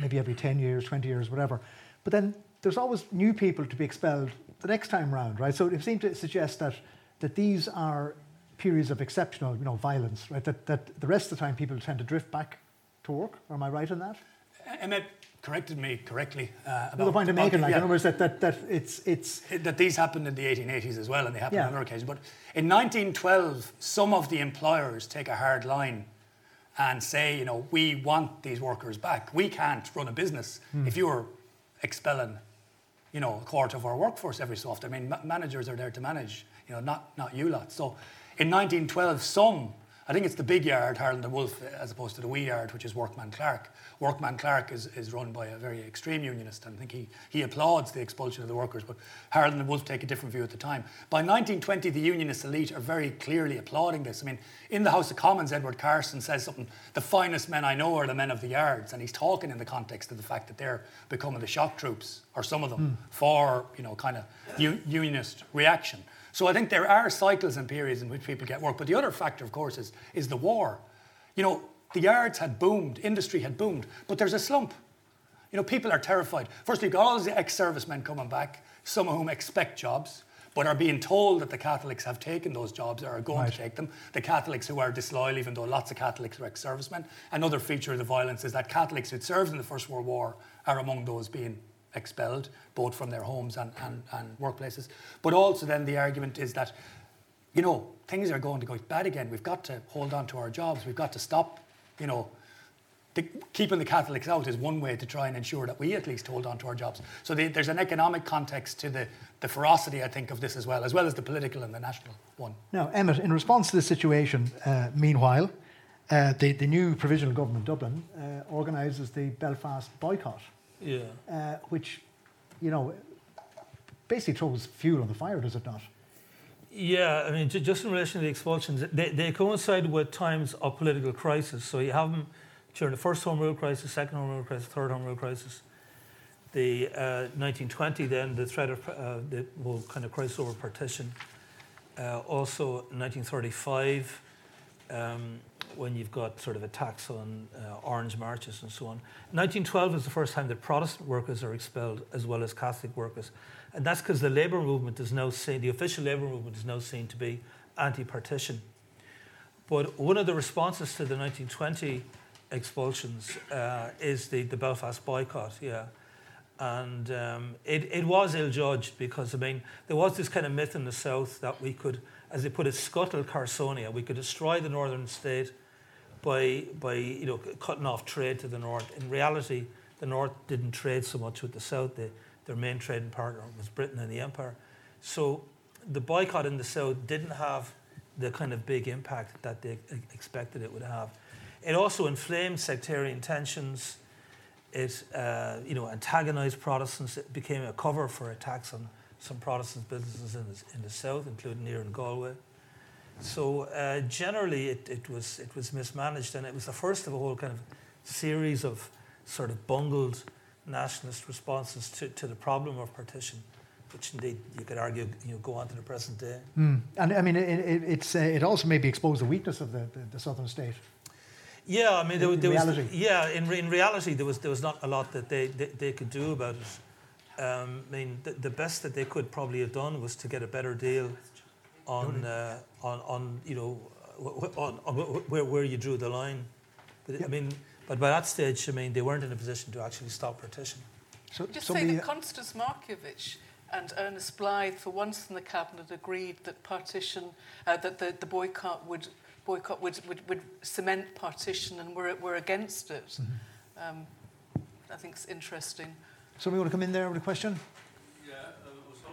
maybe every 10 years, 20 years, whatever. But then there's always new people to be expelled the next time round, right? So it seems to suggest that, that these are periods of exceptional, you know, violence, right? That, that the rest of the time people tend to drift back to work. Am I right in that? Emmett corrected me correctly. Uh, about, the point I'm making, like, yeah, in other words, that, that, that it's, it's... That these happened in the 1880s as well, and they happened yeah. on other occasions. But in 1912, some of the employers take a hard line and say, you know, we want these workers back. We can't run a business mm. if you're expelling, you know, a quarter of our workforce every so often. I mean, ma- managers are there to manage, you know, not, not you lot. So in 1912, some I think it's the big yard, Harland and Wolff, as opposed to the wee yard, which is Workman Clark. Workman Clark is, is run by a very extreme unionist, and I think he, he applauds the expulsion of the workers, but Harland and Wolff take a different view at the time. By 1920, the unionist elite are very clearly applauding this. I mean, in the House of Commons, Edward Carson says something, the finest men I know are the men of the yards, and he's talking in the context of the fact that they're becoming the shock troops, or some of them, mm. for, you know, kind of unionist reaction. So I think there are cycles and periods in which people get work. But the other factor, of course, is, is the war. You know, the yards had boomed, industry had boomed, but there's a slump. You know, people are terrified. Firstly, you've got all the ex-servicemen coming back, some of whom expect jobs, but are being told that the Catholics have taken those jobs or are going right. to take them. The Catholics who are disloyal, even though lots of Catholics are ex-servicemen. Another feature of the violence is that Catholics who'd served in the First World War are among those being expelled, both from their homes and, and, and workplaces. But also, then the argument is that, you know, things are going to go bad again. We've got to hold on to our jobs. We've got to stop, you know, the, keeping the Catholics out is one way to try and ensure that we at least hold on to our jobs. So the, there's an economic context to the, the ferocity, I think, of this as well, as well as the political and the national one. Now, Emmett, in response to this situation, uh, meanwhile, uh, the, the new provisional government, Dublin, uh, organises the Belfast boycott yeah. Uh, which, you know, basically throws fuel on the fire, does it not? Yeah, I mean, just in relation to the expulsions, they, they coincide with times of political crisis. So you have them during the first Home Rule crisis, second Home Rule crisis, third Home Rule crisis. The uh, 1920, then the threat of uh, the whole kind of crisis over partition. Uh, also, 1935, um, when you've got sort of attacks on uh, orange marches and so on. 1912 is the first time that Protestant workers are expelled as well as Catholic workers. And that's because the labour movement is now seen, the official labour movement is now seen to be anti partition. But one of the responses to the 1920 expulsions uh, is the, the Belfast boycott, yeah. And um, it, it was ill judged because, I mean, there was this kind of myth in the South that we could, as they put it, scuttle Carsonia. We could destroy the northern state by, by you know, cutting off trade to the north. In reality, the north didn't trade so much with the south. They, their main trading partner was Britain and the Empire. So the boycott in the south didn't have the kind of big impact that they expected it would have. It also inflamed sectarian tensions. It uh, you know, antagonized Protestants. It became a cover for attacks on some Protestant businesses in the, in the south, including here in Galway. So uh, generally, it, it, was, it was mismanaged, and it was the first of a whole kind of series of sort of bungled nationalist responses to, to the problem of partition which indeed you could argue you know, go on to the present day. Mm. And I mean, it, it, it's, uh, it also maybe exposed the weakness of the, the, the southern state. Yeah, I mean, there, in there reality. was yeah, in, in reality, there was there was not a lot that they they, they could do about it. Um, I mean, the, the, best that they could probably have done was to get a better deal on uh, on on you know on, on where where you drew the line. But, I mean, but by that stage, I mean, they weren't in a position to actually stop partition. So, Just say that Constance Markievicz and Ernest Blythe, for once in the cabinet, agreed that partition, uh, that the, the boycott would boycott would, would, would cement partition, and we're, we're against it. Mm-hmm. Um, I think it's interesting. Somebody want to come in there with a question?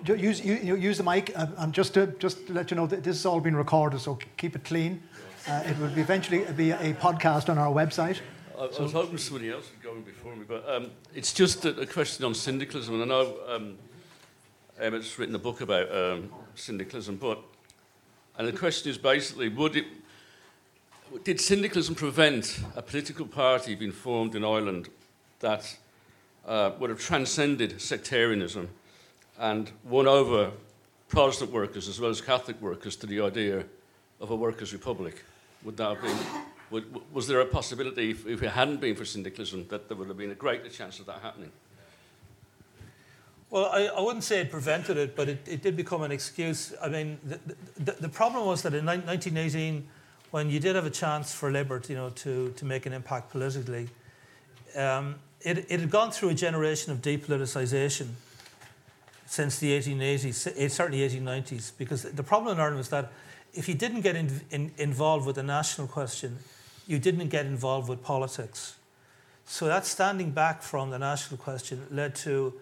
Use, you, use the mic, uh, and just to just to let you know that this has all been recorded, so keep it clean. Uh, it will eventually be a podcast on our website. I, I was hoping somebody else would go in before me, but um, it's just a, a, question on syndicalism, and I know um, Emmett's written a book about um, syndicalism, but and the question is basically, would it did syndicalism prevent a political party being formed in Ireland that uh, would have transcended sectarianism and won over Protestant workers as well as Catholic workers to the idea of a workers' republic? Would that have been? Would, was there a possibility, if, if it hadn't been for syndicalism, that there would have been a greater chance of that happening? Well, I, I wouldn't say it prevented it, but it, it did become an excuse. I mean, the, the, the problem was that in 1918, when you did have a chance for Labour, you know, to, to make an impact politically, um, it, it had gone through a generation of depoliticisation since the 1880s, eh, certainly 1890s, because the problem in Ireland was that if you didn't get in, in, involved with the national question, you didn't get involved with politics. So that standing back from the national question led to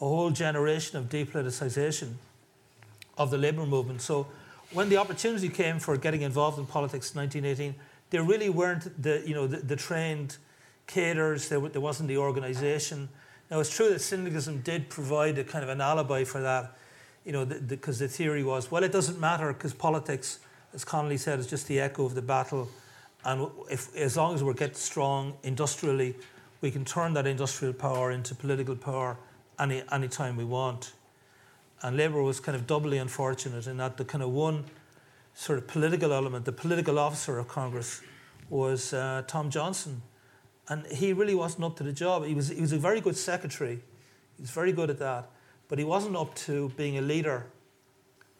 a whole generation of depoliticisation of the labour movement. So when the opportunity came for getting involved in politics in 1918, there really weren't the, you know, the, the trained cadres, there, there wasn't the organisation. Now, it's true that syndicalism did provide a kind of an alibi for that, you know, because the, the, the, theory was, well, it doesn't matter because politics, as Connolly said, is just the echo of the battle. And if, as long as we get strong industrially, we can turn that industrial power into political power any any time we want. And Labour was kind of doubly unfortunate in that the kind of one sort of political element, the political officer of Congress, was uh, Tom Johnson, and he really wasn't up to the job. He was he was a very good secretary, he was very good at that, but he wasn't up to being a leader.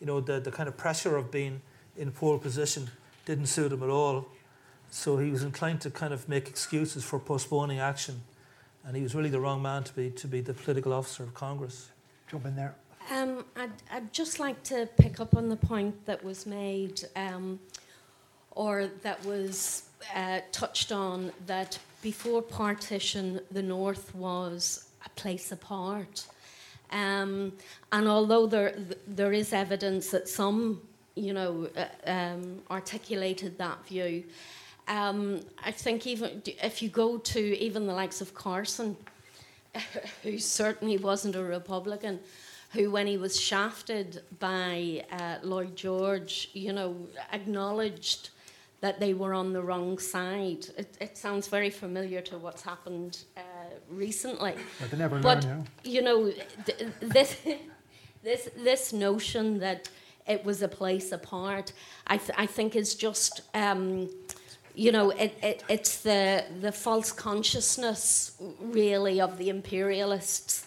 You know, the the kind of pressure of being in a poor position didn't suit him at all. So he was inclined to kind of make excuses for postponing action and he was really the wrong man to be to be the political officer of Congress. Jump in there. Um, I'd, I'd, just like to pick up on the point that was made, um, or that was uh, touched on, that before partition, the North was a place apart. Um, and although there there is evidence that some, you know, uh, um, articulated that view, um, I think even if you go to even the likes of Carson, who certainly wasn't a Republican, who, when he was shafted by uh, Lloyd George, you know, acknowledged that they were on the wrong side. It, it sounds very familiar to what's happened uh, recently. But they never but, learn, you know, th- this, this, this notion that it was a place apart, I, th- I think is just. Um, you know, it, it, it's the, the false consciousness, really, of the imperialists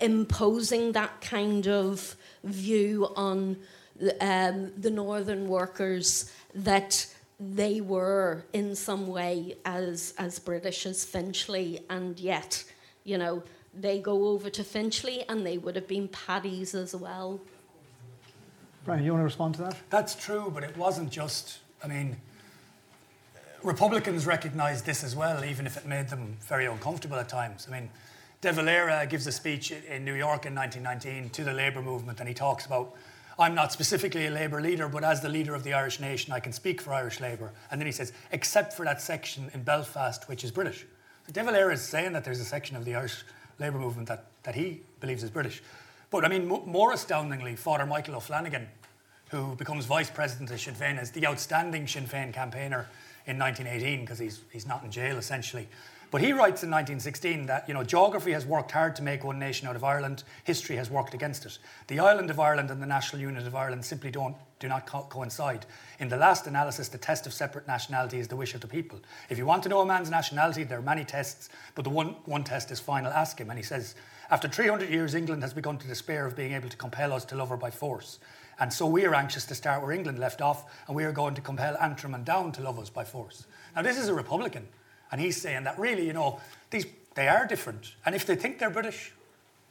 imposing that kind of view on um, the northern workers that they were in some way as, as British as Finchley, and yet, you know, they go over to Finchley and they would have been paddies as well. Brian, you want to respond to that? That's true, but it wasn't just, I mean, Republicans recognised this as well, even if it made them very uncomfortable at times. I mean, De Valera gives a speech in New York in 1919 to the labour movement, and he talks about I'm not specifically a Labour leader, but as the leader of the Irish nation, I can speak for Irish Labour. And then he says, except for that section in Belfast, which is British. So De Valera is saying that there's a section of the Irish Labour movement that, that he believes is British. But I mean, more astoundingly, Father Michael O'Flanagan, who becomes vice president of Sinn Féin, is the outstanding Sinn Féin campaigner in 1918 because he's, he's not in jail essentially. But he writes in 1916 that you know geography has worked hard to make one nation out of Ireland. History has worked against it. The island of Ireland and the national unit of Ireland simply don't do not co- coincide. In the last analysis, the test of separate nationality is the wish of the people. If you want to know a man's nationality, there are many tests, but the one one test is final. Ask him, and he says, after 300 years, England has begun to despair of being able to compel us to love her by force. And so we are anxious to start where England left off, and we are going to compel Antrim and Down to love us by force. Now, this is a Republican. And he's saying that really, you know, these they are different. And if they think they're British,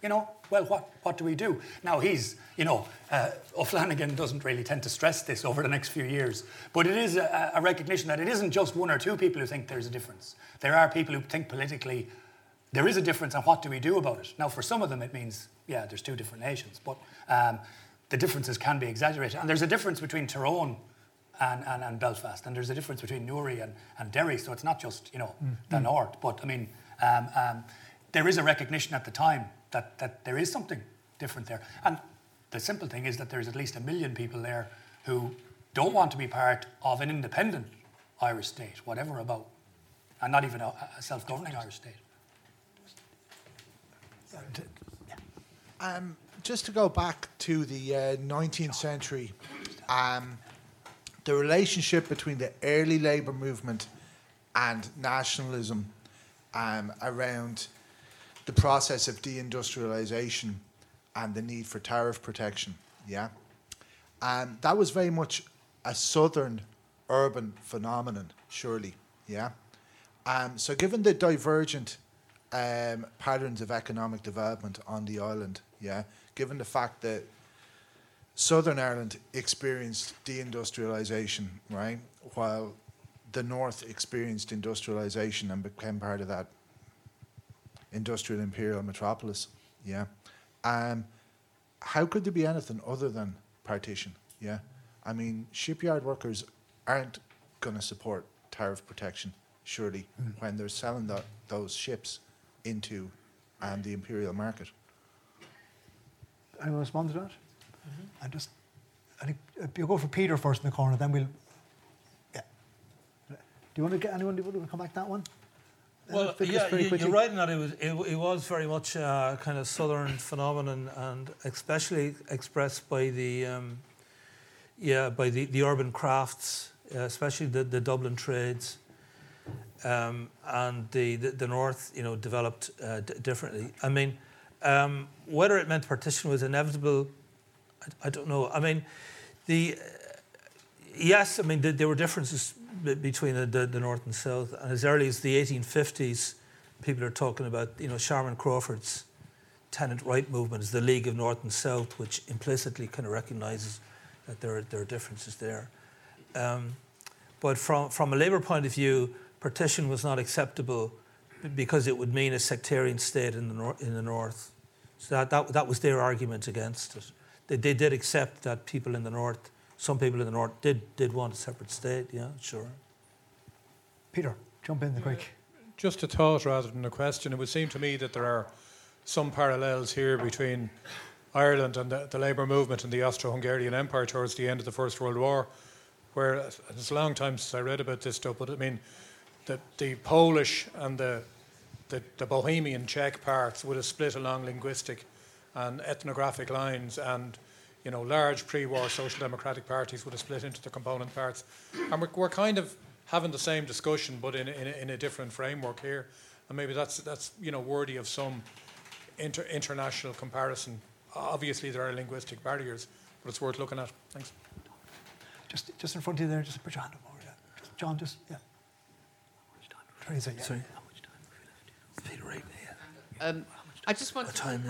you know, well, what, what do we do? Now, he's, you know, uh, O'Flanagan doesn't really tend to stress this over the next few years, but it is a, a recognition that it isn't just one or two people who think there's a difference. There are people who think politically there is a difference, and what do we do about it? Now, for some of them, it means, yeah, there's two different nations, but um, the differences can be exaggerated. And there's a difference between Tyrone and, and, and Belfast. And there's a difference between Newry and, and Derry, so it's not just you know mm. the north. But I mean, um, um, there is a recognition at the time that that there is something different there. And the simple thing is that there's at least a million people there who don't want to be part of an independent Irish state, whatever about, and not even a, a self-governing Irish state. Um, just to go back to the uh, 19th century, um, the relationship between the early labour movement and nationalism um, around the process of deindustrialization and the need for tariff protection. Yeah, um, that was very much a southern urban phenomenon, surely. Yeah. Um, so, given the divergent um, patterns of economic development on the island, yeah, given the fact that Southern Ireland experienced deindustrialization, right? While the North experienced industrialization and became part of that industrial imperial metropolis. Yeah. Um, how could there be anything other than partition? Yeah. I mean, shipyard workers aren't going to support tariff protection, surely, mm. when they're selling the, those ships into um, the imperial market. Anyone respond to that? Mm-hmm. And just, I think uh, you go for Peter first in the corner, then we'll. Yeah. Do you want to get anyone? Do you want to come back to that one? Well, yeah, you, are right in that it was it, it was very much a kind of southern phenomenon, and especially expressed by the um, yeah by the, the urban crafts, uh, especially the, the Dublin trades, um, and the, the, the north you know developed uh, d- differently. I mean, um, whether it meant partition was inevitable I, I don't know. I mean, the yes, I mean the, there were differences between the, the, the, north and south, and as early as the 1850s, people are talking about you know Sharman Crawford's tenant right movement is the League of North and South, which implicitly kind of recognises that there are, there are differences there. Um, but from from a Labour point of view, partition was not acceptable because it would mean a sectarian state in the nor- in the north. So that, that that was their argument against it they, they did accept that people in the north, some people in the north, did did want a separate state. Yeah, sure. Peter, jump in the quick. Just a thought rather than a question. It would seem to me that there are some parallels here between Ireland and the, the labour movement in the Austro-Hungarian Empire towards the end of the First World War, where it's a long time since I read about this stuff, but I mean, the, the Polish and the, the, the Bohemian Czech parts would have split along linguistic and ethnographic lines and you know, large pre-war social democratic parties would have split into the component parts. And we're, we're kind of having the same discussion, but in, in, in, a different framework here. And maybe that's, that's you know, worthy of some inter, international comparison. Obviously, there are linguistic barriers, but it's worth looking at. Thanks. Just, just in front of you there, just put your hand up over there. Just, John, just, yeah. Teresa, yeah. Sorry. How much time have we left? Peter, right there. Um, I just want to thank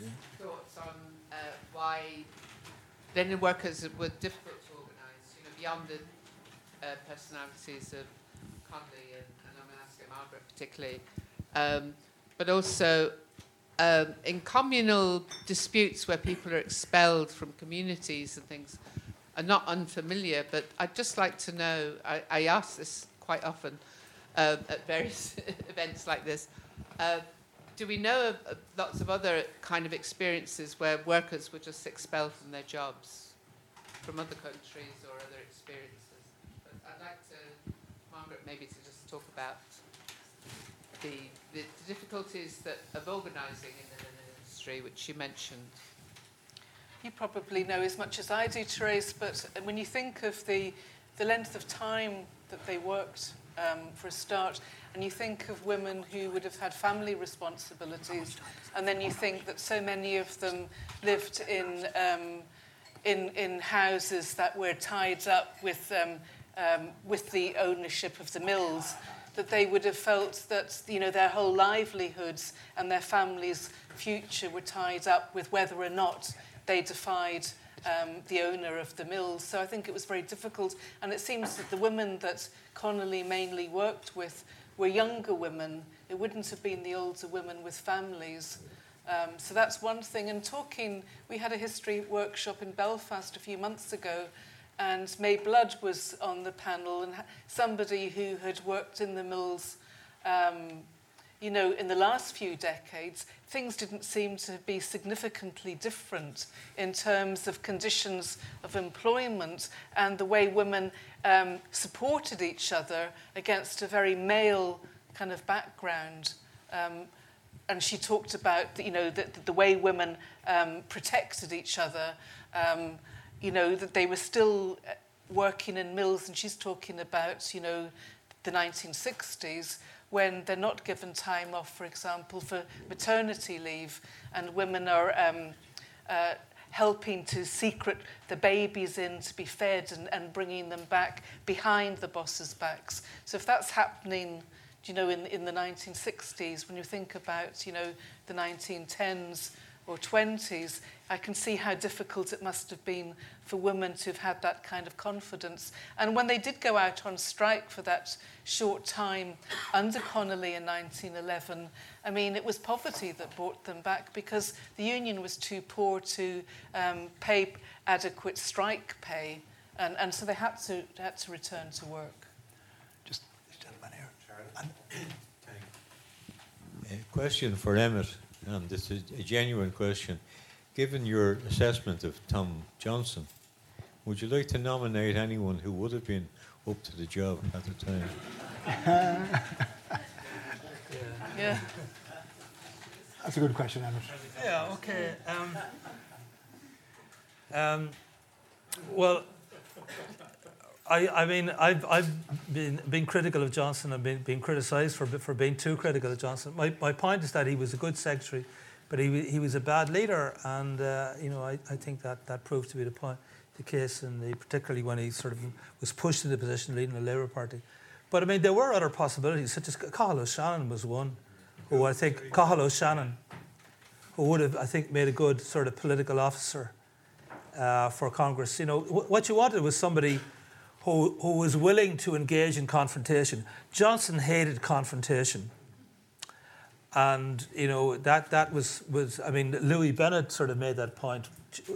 yeah. thoughts on uh, why linen workers were difficult to organise, you know, beyond the uh, personalities of Connolly and, and I'm going to ask Margaret particularly, um, but also um, in communal disputes where people are expelled from communities and things, are not unfamiliar, but I'd just like to know. I, I ask this quite often uh, at various events like this. Uh, do we know of, lots of other kind of experiences where workers were just expelled from their jobs from other countries or other experiences? But I'd like to, Margaret, maybe to just talk about the, the, the difficulties that, of organising in the linen industry, which you mentioned. You probably know as much as I do, Therese, but when you think of the, the length of time that they worked um, for a start, and you think of women who would have had family responsibilities, and then you think that so many of them lived in, um, in, in houses that were tied up with, um, um, with the ownership of the mills, that they would have felt that you know, their whole livelihoods and their families' future were tied up with whether or not they defied um, the owner of the mills. So I think it was very difficult. And it seems that the women that Connolly mainly worked with were younger women. It wouldn't have been the older women with families. Um, so that's one thing. And talking, we had a history workshop in Belfast a few months ago, and May Blood was on the panel, and somebody who had worked in the mills. Um, you know, in the last few decades, things didn't seem to be significantly different in terms of conditions of employment and the way women um, supported each other against a very male kind of background. Um, and she talked about, you know, the, the way women um, protected each other, um, you know, that they were still uh, working in mills, and she's talking about, you know, the 1960s, when they're not given time off, for example, for maternity leave, and women are um, uh, helping to secret the babies in to be fed and, and bringing them back behind the bosses' backs. So if that's happening, you know, in, in the 1960s, when you think about, you know, the 1910s or 20s, I can see how difficult it must have been for women to have had that kind of confidence. And when they did go out on strike for that short time under Connolly in 1911, I mean, it was poverty that brought them back because the union was too poor to um, pay adequate strike pay. And, and so they had to, had to return to work. Just this gentleman here. A question for Emmett, and this is a genuine question. Given your assessment of Tom Johnson, would you like to nominate anyone who would have been up to the job at the time? Yeah. That's a good question, Emmett. Yeah, okay. Um, um, well, I, I mean, I've, I've been, been critical of Johnson and been, been criticised for, for being too critical of Johnson. My, my point is that he was a good secretary, but he, he was a bad leader, and uh, you know, I, I think that, that proved to be the point, the case, and particularly when he sort of was pushed into the position of leading the Labour Party. But I mean, there were other possibilities, such as Cathal O'Shannon was one, who I think Cathal O'Shannon, who would have, I think, made a good sort of political officer uh, for Congress. You know, wh- what you wanted was somebody who, who was willing to engage in confrontation. Johnson hated confrontation. And, you know, that, that was, was, I mean, Louie Bennett sort of made that point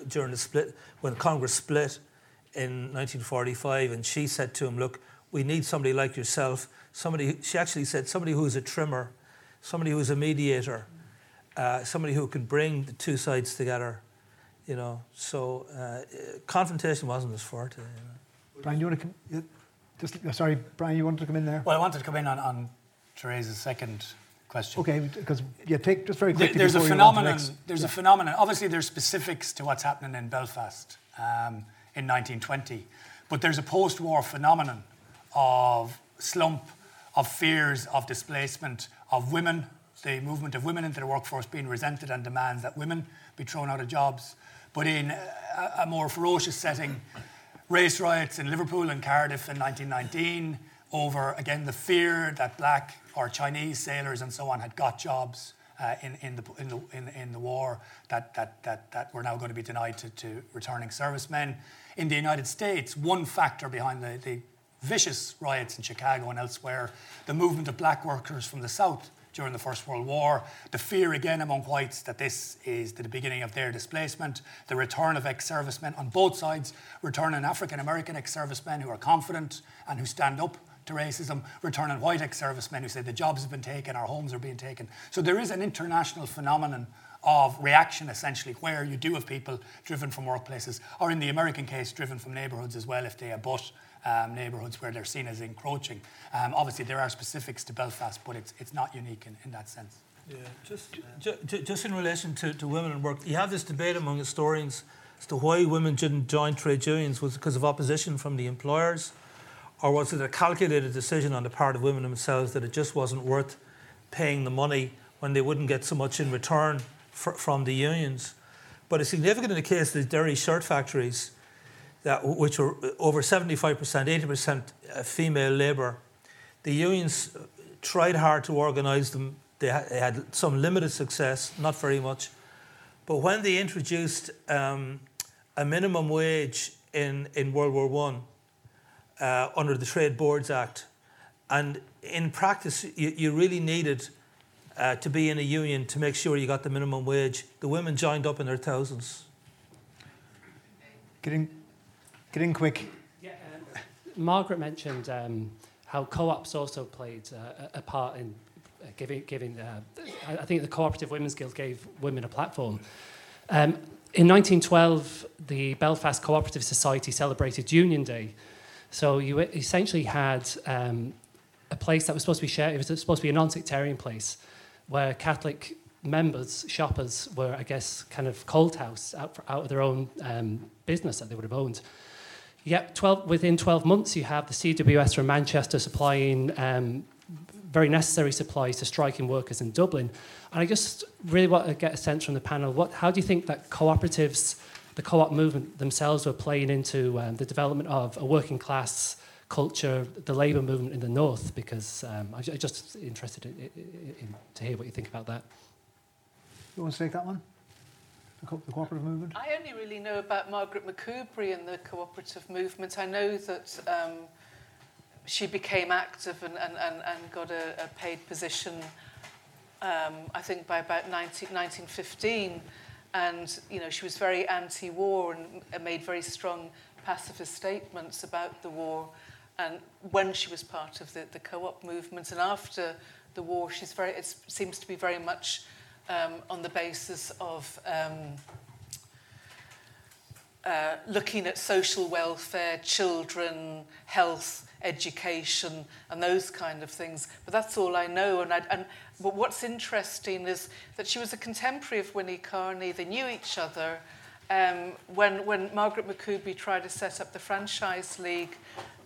during the split, when Congress split in 1945, and she said to him, look, we need somebody like yourself, somebody, she actually said, somebody who's a trimmer, somebody who's a mediator, uh, somebody who can bring the two sides together, you know. So uh, confrontation wasn't his forte. You know. Brian, you want to come? you- Just, sorry, Brian, you wanted to come in there? Well, I wanted to come in on, on Therese's second question. Okay, because yeah, take just very There- quickly. there's a before you go on to the phenomenon. There's yeah. a phenomenon. Obviously, there's specifics to what's happening in Belfast um, in 1920, but there's a post-war phenomenon of slump, of fears of displacement of women, the movement of women into the workforce being resented and demands that women be thrown out of jobs. But in a, a more ferocious setting, race riots in Liverpool and Cardiff in 1919 over, again, the fear that black or Chinese sailors and so on had got jobs uh, in, in, the, in, the, in, in the war that, that, that, that were now going to be denied to, to returning servicemen. In the United States, one factor behind the, the vicious riots in Chicago and elsewhere, the movement of black workers from the South during the First World War. The fear again among whites that this is the beginning of their displacement, the return of ex servicemen on both sides, returning African American ex servicemen who are confident and who stand up to racism, returning white ex servicemen who say the jobs have been taken, our homes are being taken. So there is an international phenomenon of reaction essentially where you do have people driven from workplaces or in the american case driven from neighbourhoods as well if they abut um, neighbourhoods where they're seen as encroaching um, obviously there are specifics to belfast but it's, it's not unique in, in that sense yeah, just, ju- just in relation to, to women in work, you have this debate among historians as to why women didn't join trade unions. Was because of opposition from the employers? Or was it a calculated decision on the part of women themselves that it just wasn't worth paying the money when they wouldn't get so much in return fr- from the unions? But it's significant in the case of the Derry shirt factories, that, which were over 75%, 80% uh, female labour. The unions tried hard to organise them. They, they, had some limited success, not very much. But when they introduced um, a minimum wage in, in World War One, uh, under the Trade Boards Act. And in practice, you, you really needed uh, to be in a union to make sure you got the minimum wage. The women joined up in their thousands. Get in, get in quick. Yeah, um, Margaret mentioned um, how co-ops also played uh, a part in uh, giving, giving uh, I think the Cooperative Women's Guild gave women a platform. Um, in 1912, the Belfast Cooperative Society celebrated Union Day, so you essentially had um, a place that was supposed to be shared. It was supposed to be a non-sectarian place where Catholic members, shoppers, were, I guess, kind of cold house out, for, out of their own um, business that they would have owned. Yet, 12, within 12 months, you have the CWS from Manchester supplying um, very necessary supplies to striking workers in Dublin. And I just really want to get a sense from the panel what, how do you think that cooperatives the co-op movement themselves were playing into um, the development of a working class culture, the labour movement in the north, because um, I'm just interested in, in, in, to hear what you think about that. You want to take that one? The, co- the cooperative movement? I only really know about Margaret McCoubrey and the cooperative movement. I know that um, she became active and, and, and, and got a, a paid position, um, I think, by about 19, 1915 and you know she was very anti-war and made very strong pacifist statements about the war. And when she was part of the, the co-op movement and after the war she's very it seems to be very much um, on the basis of um, uh, looking at social welfare, children, health, education, and those kind of things. But that's all I know. And, I, and but what's interesting is that she was a contemporary of Winnie Carney. They knew each other. Um, when, when Margaret McCoubrey tried to set up the Franchise League,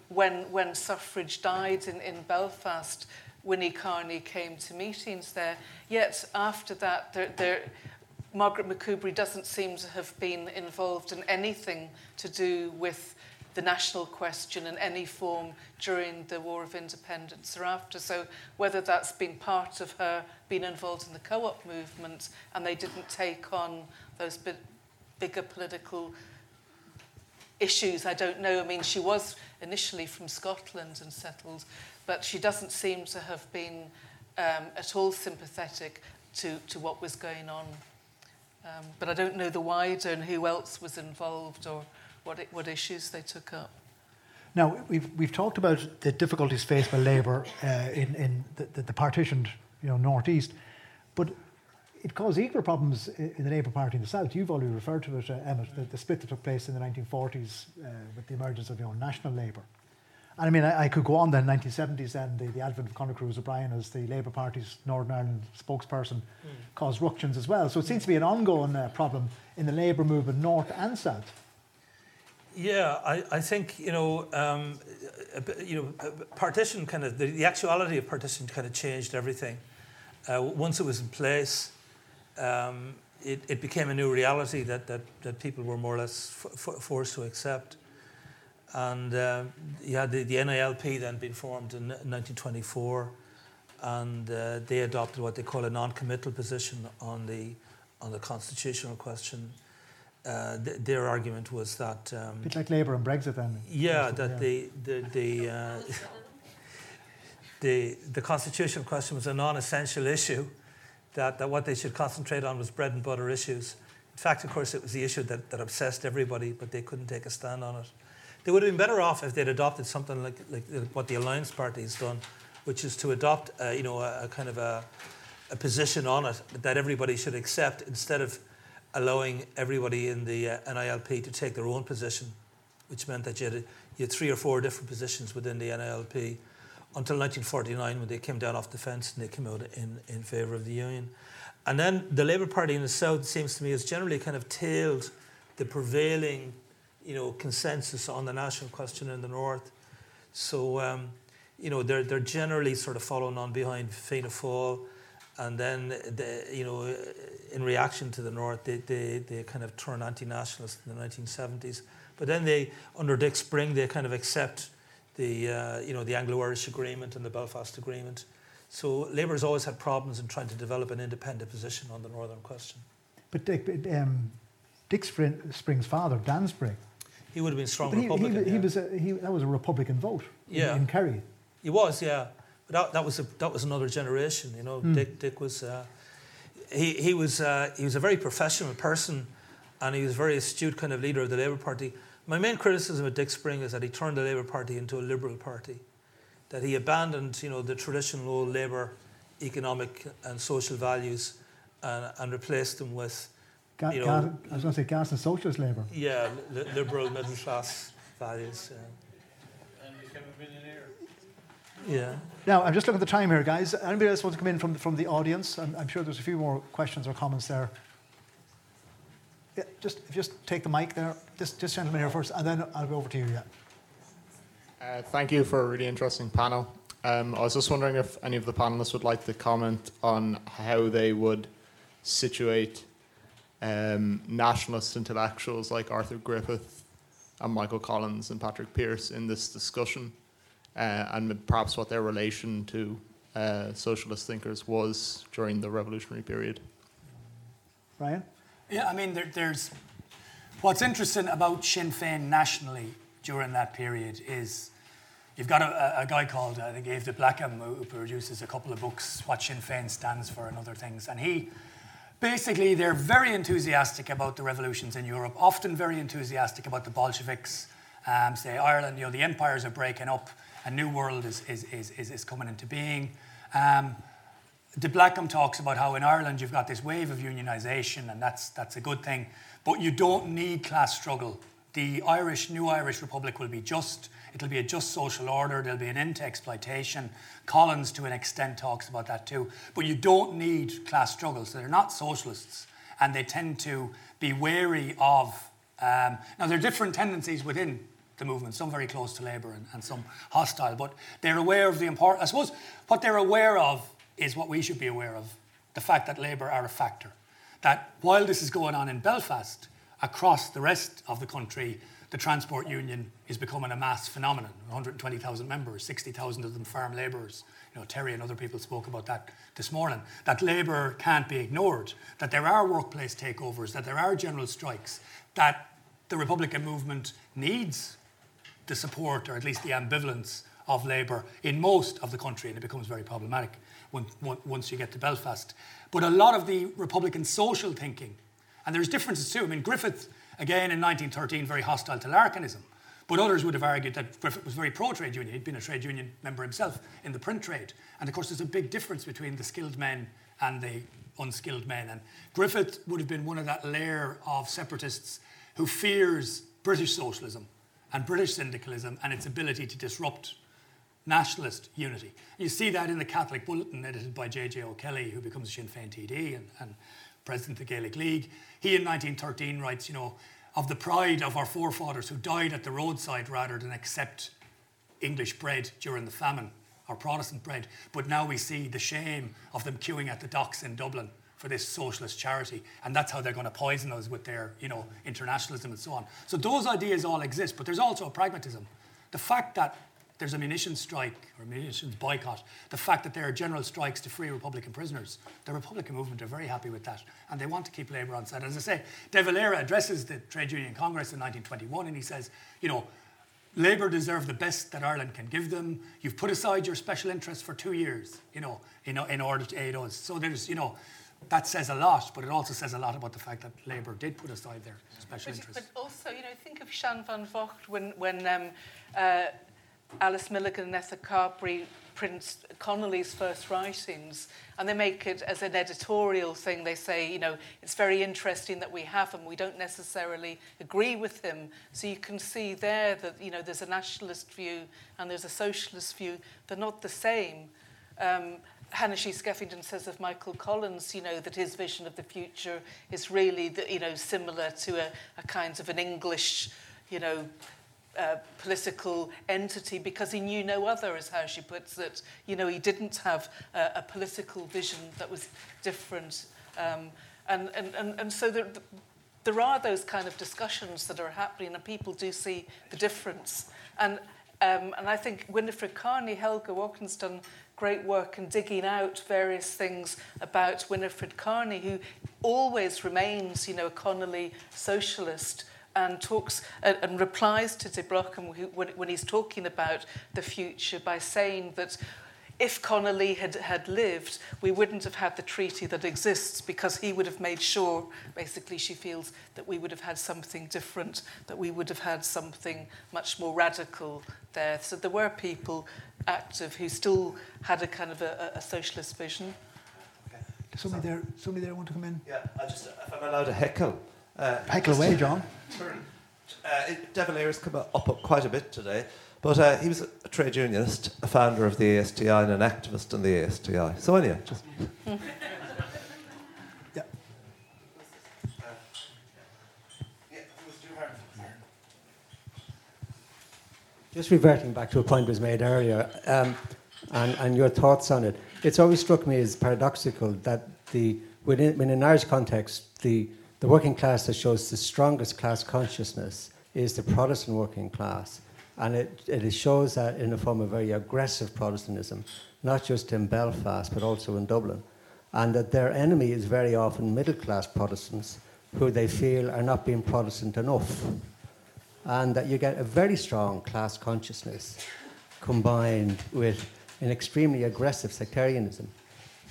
when, when suffrage died in, in Belfast, Winnie Carney came to meetings there. Yet after that, there, there, Margaret McCoubrey doesn't seem to have been involved in anything to do with the national question in any form during the War of Independence or after. So whether that's been part of her being involved in the co-op movement and they didn't take on those bigger political issues, I don't know. I mean, she was initially from Scotland and settled, but she doesn't seem to have been um, at all sympathetic to, to what was going on. Um, but I don't know the wider and who else was involved or what, it, what issues they took up. Now, we've, we've talked about the difficulties faced by Labour uh, in, in the, the, the partitioned you know, northeast, but it caused equal problems in the Labour Party in the south. You've already referred to it, uh, Emmett, the, the split that took place in the 1940s uh, with the emergence of you know, national Labour. And I mean, I, I could go on then, 1970s, then the, the advent of Conor Cruise O'Brien as the Labour Party's Northern Ireland spokesperson mm. caused ructions as well. So it seems to be an ongoing uh, problem in the Labour movement, north and south. Yeah, I, I think you know, um, you know, partition kind of the, the, actuality of partition kind of changed everything. Uh, once it was in place, um, it, it became a new reality that, that, that people were more or less f- forced to accept. And uh, you had the, the NILP then being formed in 1924, and uh, they adopted what they call a non-committal position on the on the constitutional question uh, th- their argument was that um, a bit like Labour and Brexit then. Yeah, that yeah. the the the, uh, the, the constitutional question was a non essential issue, that, that what they should concentrate on was bread and butter issues. In fact, of course, it was the issue that, that obsessed everybody, but they couldn't take a stand on it. They would have been better off if they'd adopted something like, like what the Alliance Party has done, which is to adopt uh, you know, a, a, kind of a, a position on it that everybody should accept instead of allowing everybody in the uh, NILP to take their own position, which meant that you had, you had three or four different positions within the NILP until 1949 when they came down off the fence and they came out in, in favour of the union. And then the Labour Party in the South, seems to me, has generally kind of tailed the prevailing you know, consensus on the national question in the North. So, um, you know, they're, they're generally sort of following on behind Fianna Fáil. And then, the, you know, in reaction to the North, they, they, they kind of turn anti-nationalist in the 1970s. But then they, under Dick Spring, they kind of accept the, uh, you know, the Anglo-Irish Agreement and the Belfast Agreement. So Labour has always had problems in trying to develop an independent position on the Northern question. But Dick, um, Dick Spring's father, Dan Spring, he would have been strong but Republican. He, he, yeah. was a, he, that was a Republican vote yeah. in, in Kerry. He was, yeah. But that, that was a, that was another generation, you know. Mm. Dick Dick was uh, he he was uh, he was a very professional person, and he was a very astute kind of leader of the Labour Party. My main criticism of Dick Spring is that he turned the Labour Party into a liberal party, that he abandoned you know the traditional old Labour economic and social values, and, and replaced them with Ga- you know, Ga- I was going to say gas and socialist labour. Yeah, li- liberal middle class values. Yeah. And became a millionaire. Yeah. Now, I'm just looking at the time here, guys. Anybody else want to come in from the, from the audience? I'm, I'm sure there's a few more questions or comments there. Yeah, just just take the mic there. This, this gentleman here first, and then I'll go over to you. Yeah. Uh, thank you for a really interesting panel. Um, I was just wondering if any of the panelists would like to comment on how they would situate um, nationalist intellectuals like Arthur Griffith and Michael Collins and Patrick Pearse in this discussion, uh, and perhaps what their relation to uh, socialist thinkers was during the revolutionary period. Ryan? Yeah, I mean, there, there's what's interesting about Sinn Féin nationally during that period is you've got a, a guy called, I think, Dave de Blácam, who, who produces a couple of books, What Sinn Féin Stands For and other things, and he basically, they're very enthusiastic about the revolutions in Europe, often very enthusiastic about the Bolsheviks. Um, say Ireland, you know, the empires are breaking up, a new world is, is, is, is, coming into being. Um, de Blácam talks about how in Ireland you've got this wave of unionisation, and that's, that's a good thing, but you don't need class struggle. The Irish, new Irish Republic will be just, It'll be a just social order. There'll be an end to exploitation. Collins, to an extent, talks about that too. But you don't need class struggles. So they're not socialists, and they tend to be wary of. Um, now, there are different tendencies within the movement, some very close to Labour and, and some hostile, but they're aware of the important. I suppose what they're aware of is what we should be aware of the fact that Labour are a factor. That while this is going on in Belfast, across the rest of the country, the transport union is becoming a mass phenomenon. 120,000 members, 60,000 of them farm labourers. You know, Terry and other people spoke about that this morning. That labour can't be ignored. That there are workplace takeovers. That there are general strikes. That the Republican movement needs the support, or at least the ambivalence, of labour in most of the country, and it becomes very problematic when, once you get to Belfast. But a lot of the Republican social thinking, and there's differences too. I mean, Griffith Again, in 1913, very hostile to Larkinism. But others would have argued that Griffith was very pro trade union. He'd been a trade union member himself in the print trade. And of course, there's a big difference between the skilled men and the unskilled men. And Griffith would have been one of that layer of separatists who fears British socialism and British syndicalism and its ability to disrupt nationalist unity. You see that in the Catholic Bulletin edited by J.J. O'Kelly, who becomes Sinn Féin TD and, and president of the Gaelic League. He in 1913 writes, you know, of the pride of our forefathers who died at the roadside rather than accept English bread during the famine, our Protestant bread. But now we see the shame of them queuing at the docks in Dublin for this socialist charity, and that's how they're going to poison us with their, you know, internationalism and so on. So those ideas all exist, but there's also a pragmatism. The fact that there's a munitions strike or munitions boycott, the fact that there are general strikes to free Republican prisoners, the Republican movement are very happy with that and they want to keep Labour on side. As I say, De Valera addresses the Trade Union Congress in 1921 and he says, you know, Labour deserve the best that Ireland can give them. You've put aside your special interests for two years, you know, in, in order to aid us. So there's, you know, that says a lot, but it also says a lot about the fact that Labour did put aside their special but, interests. But also, you know, think of Shan van Vocht when, when um, uh, Alice Milligan and Ethna Carbery print Connolly's first writings, and they make it as an editorial thing. They say, you know, it's very interesting that we have him. We don't necessarily agree with him. So you can see there that, you know, there's a nationalist view and there's a socialist view. They're not the same. Um, Hanna Sheehy Skeffington says of Michael Collins, you know, that his vision of the future is really, the, you know, similar to a, a kind of an English, you know, uh, political entity because he knew no other, is how she puts it. You know, he didn't have a, political vision that was different. Um, and, and, and, and so there, there are those kind of discussions that are happening, and people do see the difference. And, um, and I think Winifred Carney, Helga Woggon's done great work in digging out various things about Winifred Carney, who always remains, you know, a Connolly socialist and talks and, replies to De Blácam when, when he's talking about the future by saying that if Connolly had, had lived, we wouldn't have had the treaty that exists because he would have made sure, basically, she feels that we would have had something different, that we would have had something much more radical there. So there were people active who still had a kind of a, a socialist vision. Somebody there, somebody there want to come in? Yeah, I just, if I'm allowed to heckle. Uh, heckle away, John. Uh, De Valera's come up, up quite a bit today, but uh, he was a trade unionist, a founder of the ASTI, and an activist in the ASTI. So anyway, just. yeah. Just reverting back to a point was made earlier, um, and, and your thoughts on it. It's always struck me as paradoxical that the within, in an Irish context, the the working class that shows the strongest class consciousness is the Protestant working class. And it, it shows that in the form of very aggressive Protestantism, not just in Belfast, but also in Dublin. And that their enemy is very often middle class Protestants who they feel are not being Protestant enough. And that you get a very strong class consciousness combined with an extremely aggressive sectarianism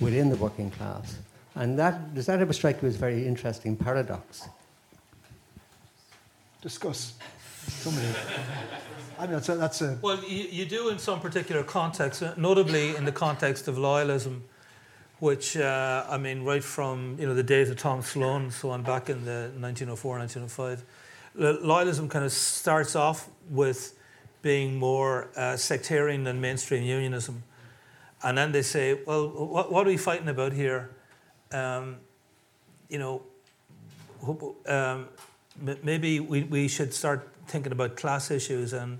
within the working class. And that, does that ever strike you as a very interesting paradox? Discuss. Somebody. I mean, that's a. Well, you, you do in some particular contexts, uh, notably in the context of loyalism, which, uh, I mean, right from you know the days of Tom Sloan, so on, back in the 1904, 1905, loyalism kind of starts off with being more uh, sectarian than mainstream unionism. And then they say, well, what, what are we fighting about here? um, you know, um, maybe we, we should start thinking about class issues and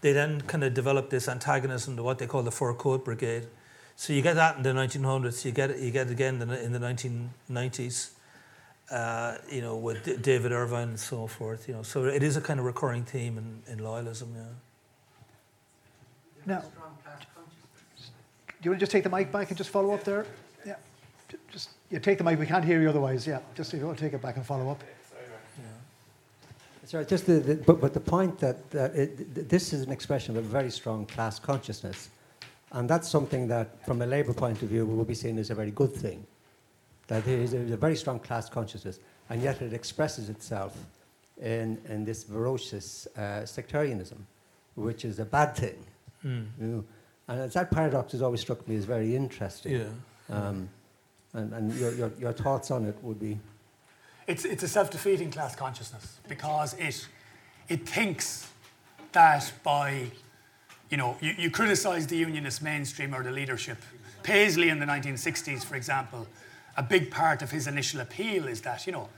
they then kind of develop this antagonism to what they call the fur coat brigade. So you get that in the 1900s. You get it, you get it again in the, in the 1990s. Uh, you know, with D- David Ervine and so forth. You know, so it is a kind of recurring theme in, in loyalism. Yeah. Now, do you want to just take the mic back and just follow up there? Yeah, just yeah, take the mic. We can't hear you otherwise. Yeah, just if you want to take it back and follow up. Sorry, just the, the, but, but the point that uh, it, this is an expression of a very strong class consciousness, and that's something that, from a Labour point of view, will be seen as a very good thing. That there is a, a very strong class consciousness, and yet it expresses itself in, in this ferocious uh, sectarianism, which is a bad thing. Mm. You know? And that paradox has always struck me as very interesting. Yeah. Um, and, and your, your, your thoughts on it would be? It's, it's a self defeating class consciousness because it, it thinks that by, you know, you, you criticize the unionist mainstream or the leadership. Paisley in the 1960s, for example, a big part of his initial appeal is that, you know,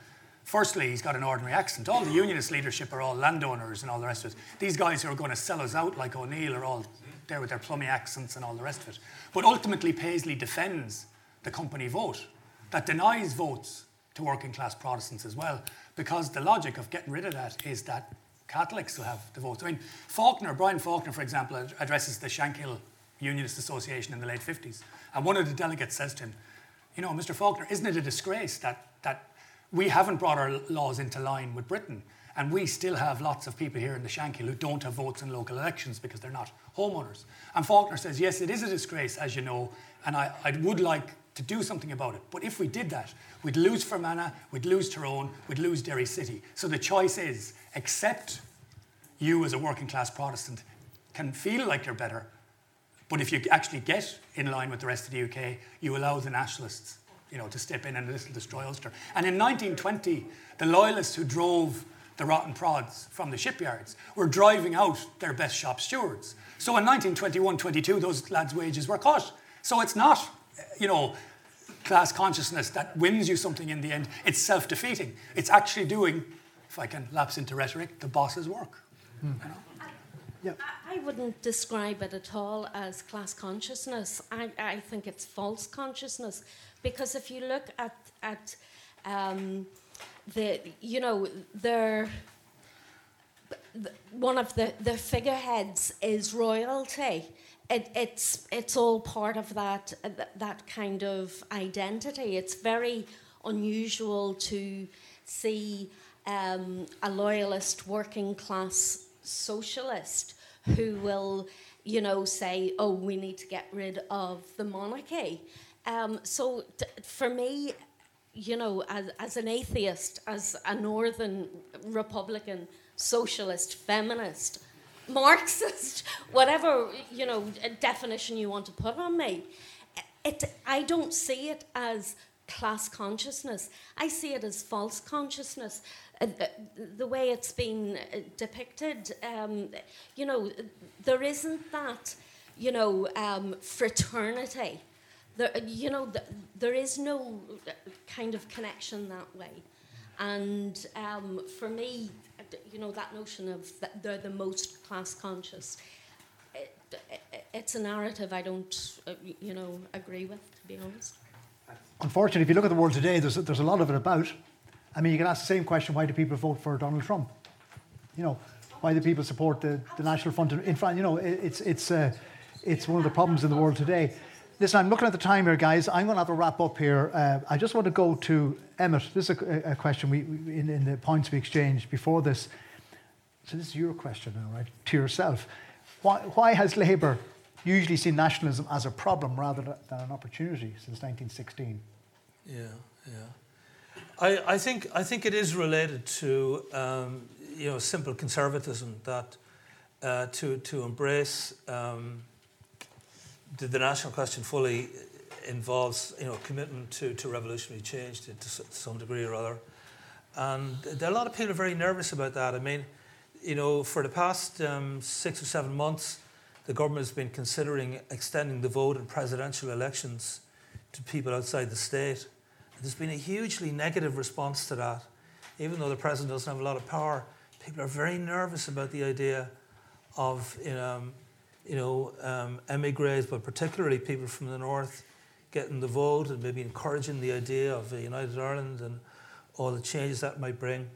firstly, he's got an ordinary accent. All the unionist leadership are all landowners and all the rest of it. These guys who are going to sell us out like O'Neill are all there with their plummy accents and all the rest of it. But ultimately, Paisley defends the company vote that denies votes to working class Protestants as well, because the logic of getting rid of that is that Catholics will have the votes. I mean, Faulkner, Brian Faulkner, for example, addresses the Shankill Unionist Association in the late 50s, and one of the delegates says to him, You know, Mr. Faulkner, isn't it a disgrace that, that we haven't brought our laws into line with Britain? And we still have lots of people here in the Shankill who don't have votes in local elections because they're not homeowners. And Faulkner says, yes, it is a disgrace, as you know, and I, I would like to do something about it. But if we did that, we'd lose Fermanagh, we'd lose Tyrone, we'd lose Derry City. So the choice is accept you as a working class Protestant can feel like you're better, but if you actually get in line with the rest of the UK, you allow the nationalists you know, to step in and a little destroy Ulster. And in 1920, the loyalists who drove the rotten prods from the shipyards were driving out their best shop stewards. So in 1921-22, those lads' wages were cut. So it's not, you know, class consciousness that wins you something in the end. It's self-defeating. It's actually doing, if I can lapse into rhetoric, the boss's work. You know? Yeah. I, wouldn't describe it at all as class consciousness. I, I think it's false consciousness because if you look at at um, the you know there one of the, the figureheads is royalty. It, it's it's all part of that that kind of identity. It's very unusual to see um, a loyalist working class socialist who will, you know, say, "Oh, we need to get rid of the monarchy." Um, so t- for me, you know, as, as an atheist, as a northern Republican, socialist, feminist, Marxist, whatever you know definition you want to put on me, it I don't see it as class consciousness. I see it as false consciousness. Uh, the way it's been uh, depicted, um, you know, there isn't that, you know, um, fraternity there, you know, there is no kind of connection that way. And um, for me, you know, that notion of that they're the most class conscious, it, it, it's a narrative I don't, uh, you know, agree with, to be honest. Unfortunately, if you look at the world today, there's, there's a lot of it about. I mean, you can ask the same question why do people vote for Donald Trump? You know, why do people support the, the National Front in France? You know, it, it's, it's, uh, it's one of the problems in the world today. Listen, I'm looking at the time here, guys. I'm going to have a wrap up here. Uh, I just want to go to Emmett. This is a, a question we, we in, in, the points we exchanged before this. So this is your question now, right? To yourself. Why, why has Labour usually seen nationalism as a problem rather than an opportunity since 1916? Yeah, yeah. I, I think I think it is related to um, you know simple conservatism that uh, to to embrace. Um, the, the national question fully involves you know commitment to, to revolutionary change to, to some degree or other, and there are a lot of people are very nervous about that. I mean, you know, for the past um, six or seven months, the government has been considering extending the vote in presidential elections to people outside the state. And there's been a hugely negative response to that, even though the president doesn't have a lot of power. People are very nervous about the idea of you know, you know, um, emigres, but particularly people from the north, getting the vote and maybe encouraging the idea of a united Ireland and all the changes that might bring.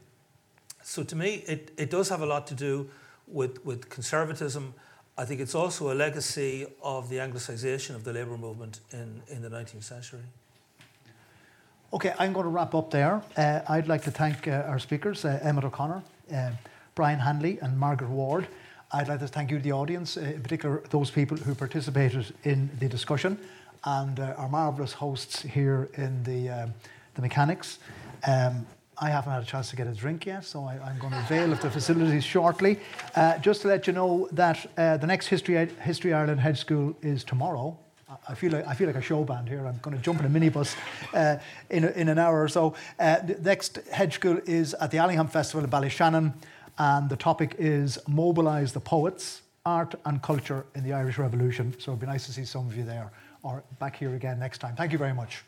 So to me, it, it does have a lot to do with, with conservatism. I think it's also a legacy of the Anglicisation of the labour movement in, in the 19th century. Okay, I'm going to wrap up there. Uh, I'd like to thank uh, our speakers, uh, Emmett O'Connor, uh, Brian Hanley, and Margaret Ward. I'd like to thank you, the audience, uh, in particular those people who participated in the discussion, and uh, our marvellous hosts here in the, um, the mechanics. Um, I haven't had a chance to get a drink yet, so I, am going to avail of the facilities shortly. Uh, just to let you know that uh, the next History, History Ireland Hedge School is tomorrow. I feel like I feel like a show band here. I'm going to jump in a minibus uh, in, a, in an hour or so. Uh, the next hedge school is at the Allingham Festival in Ballyshannon and the topic is Mobilise the Poets, Art and Culture in the Irish Revolution. So it'd be nice to see some of you there or back here again next time. Thank you very much.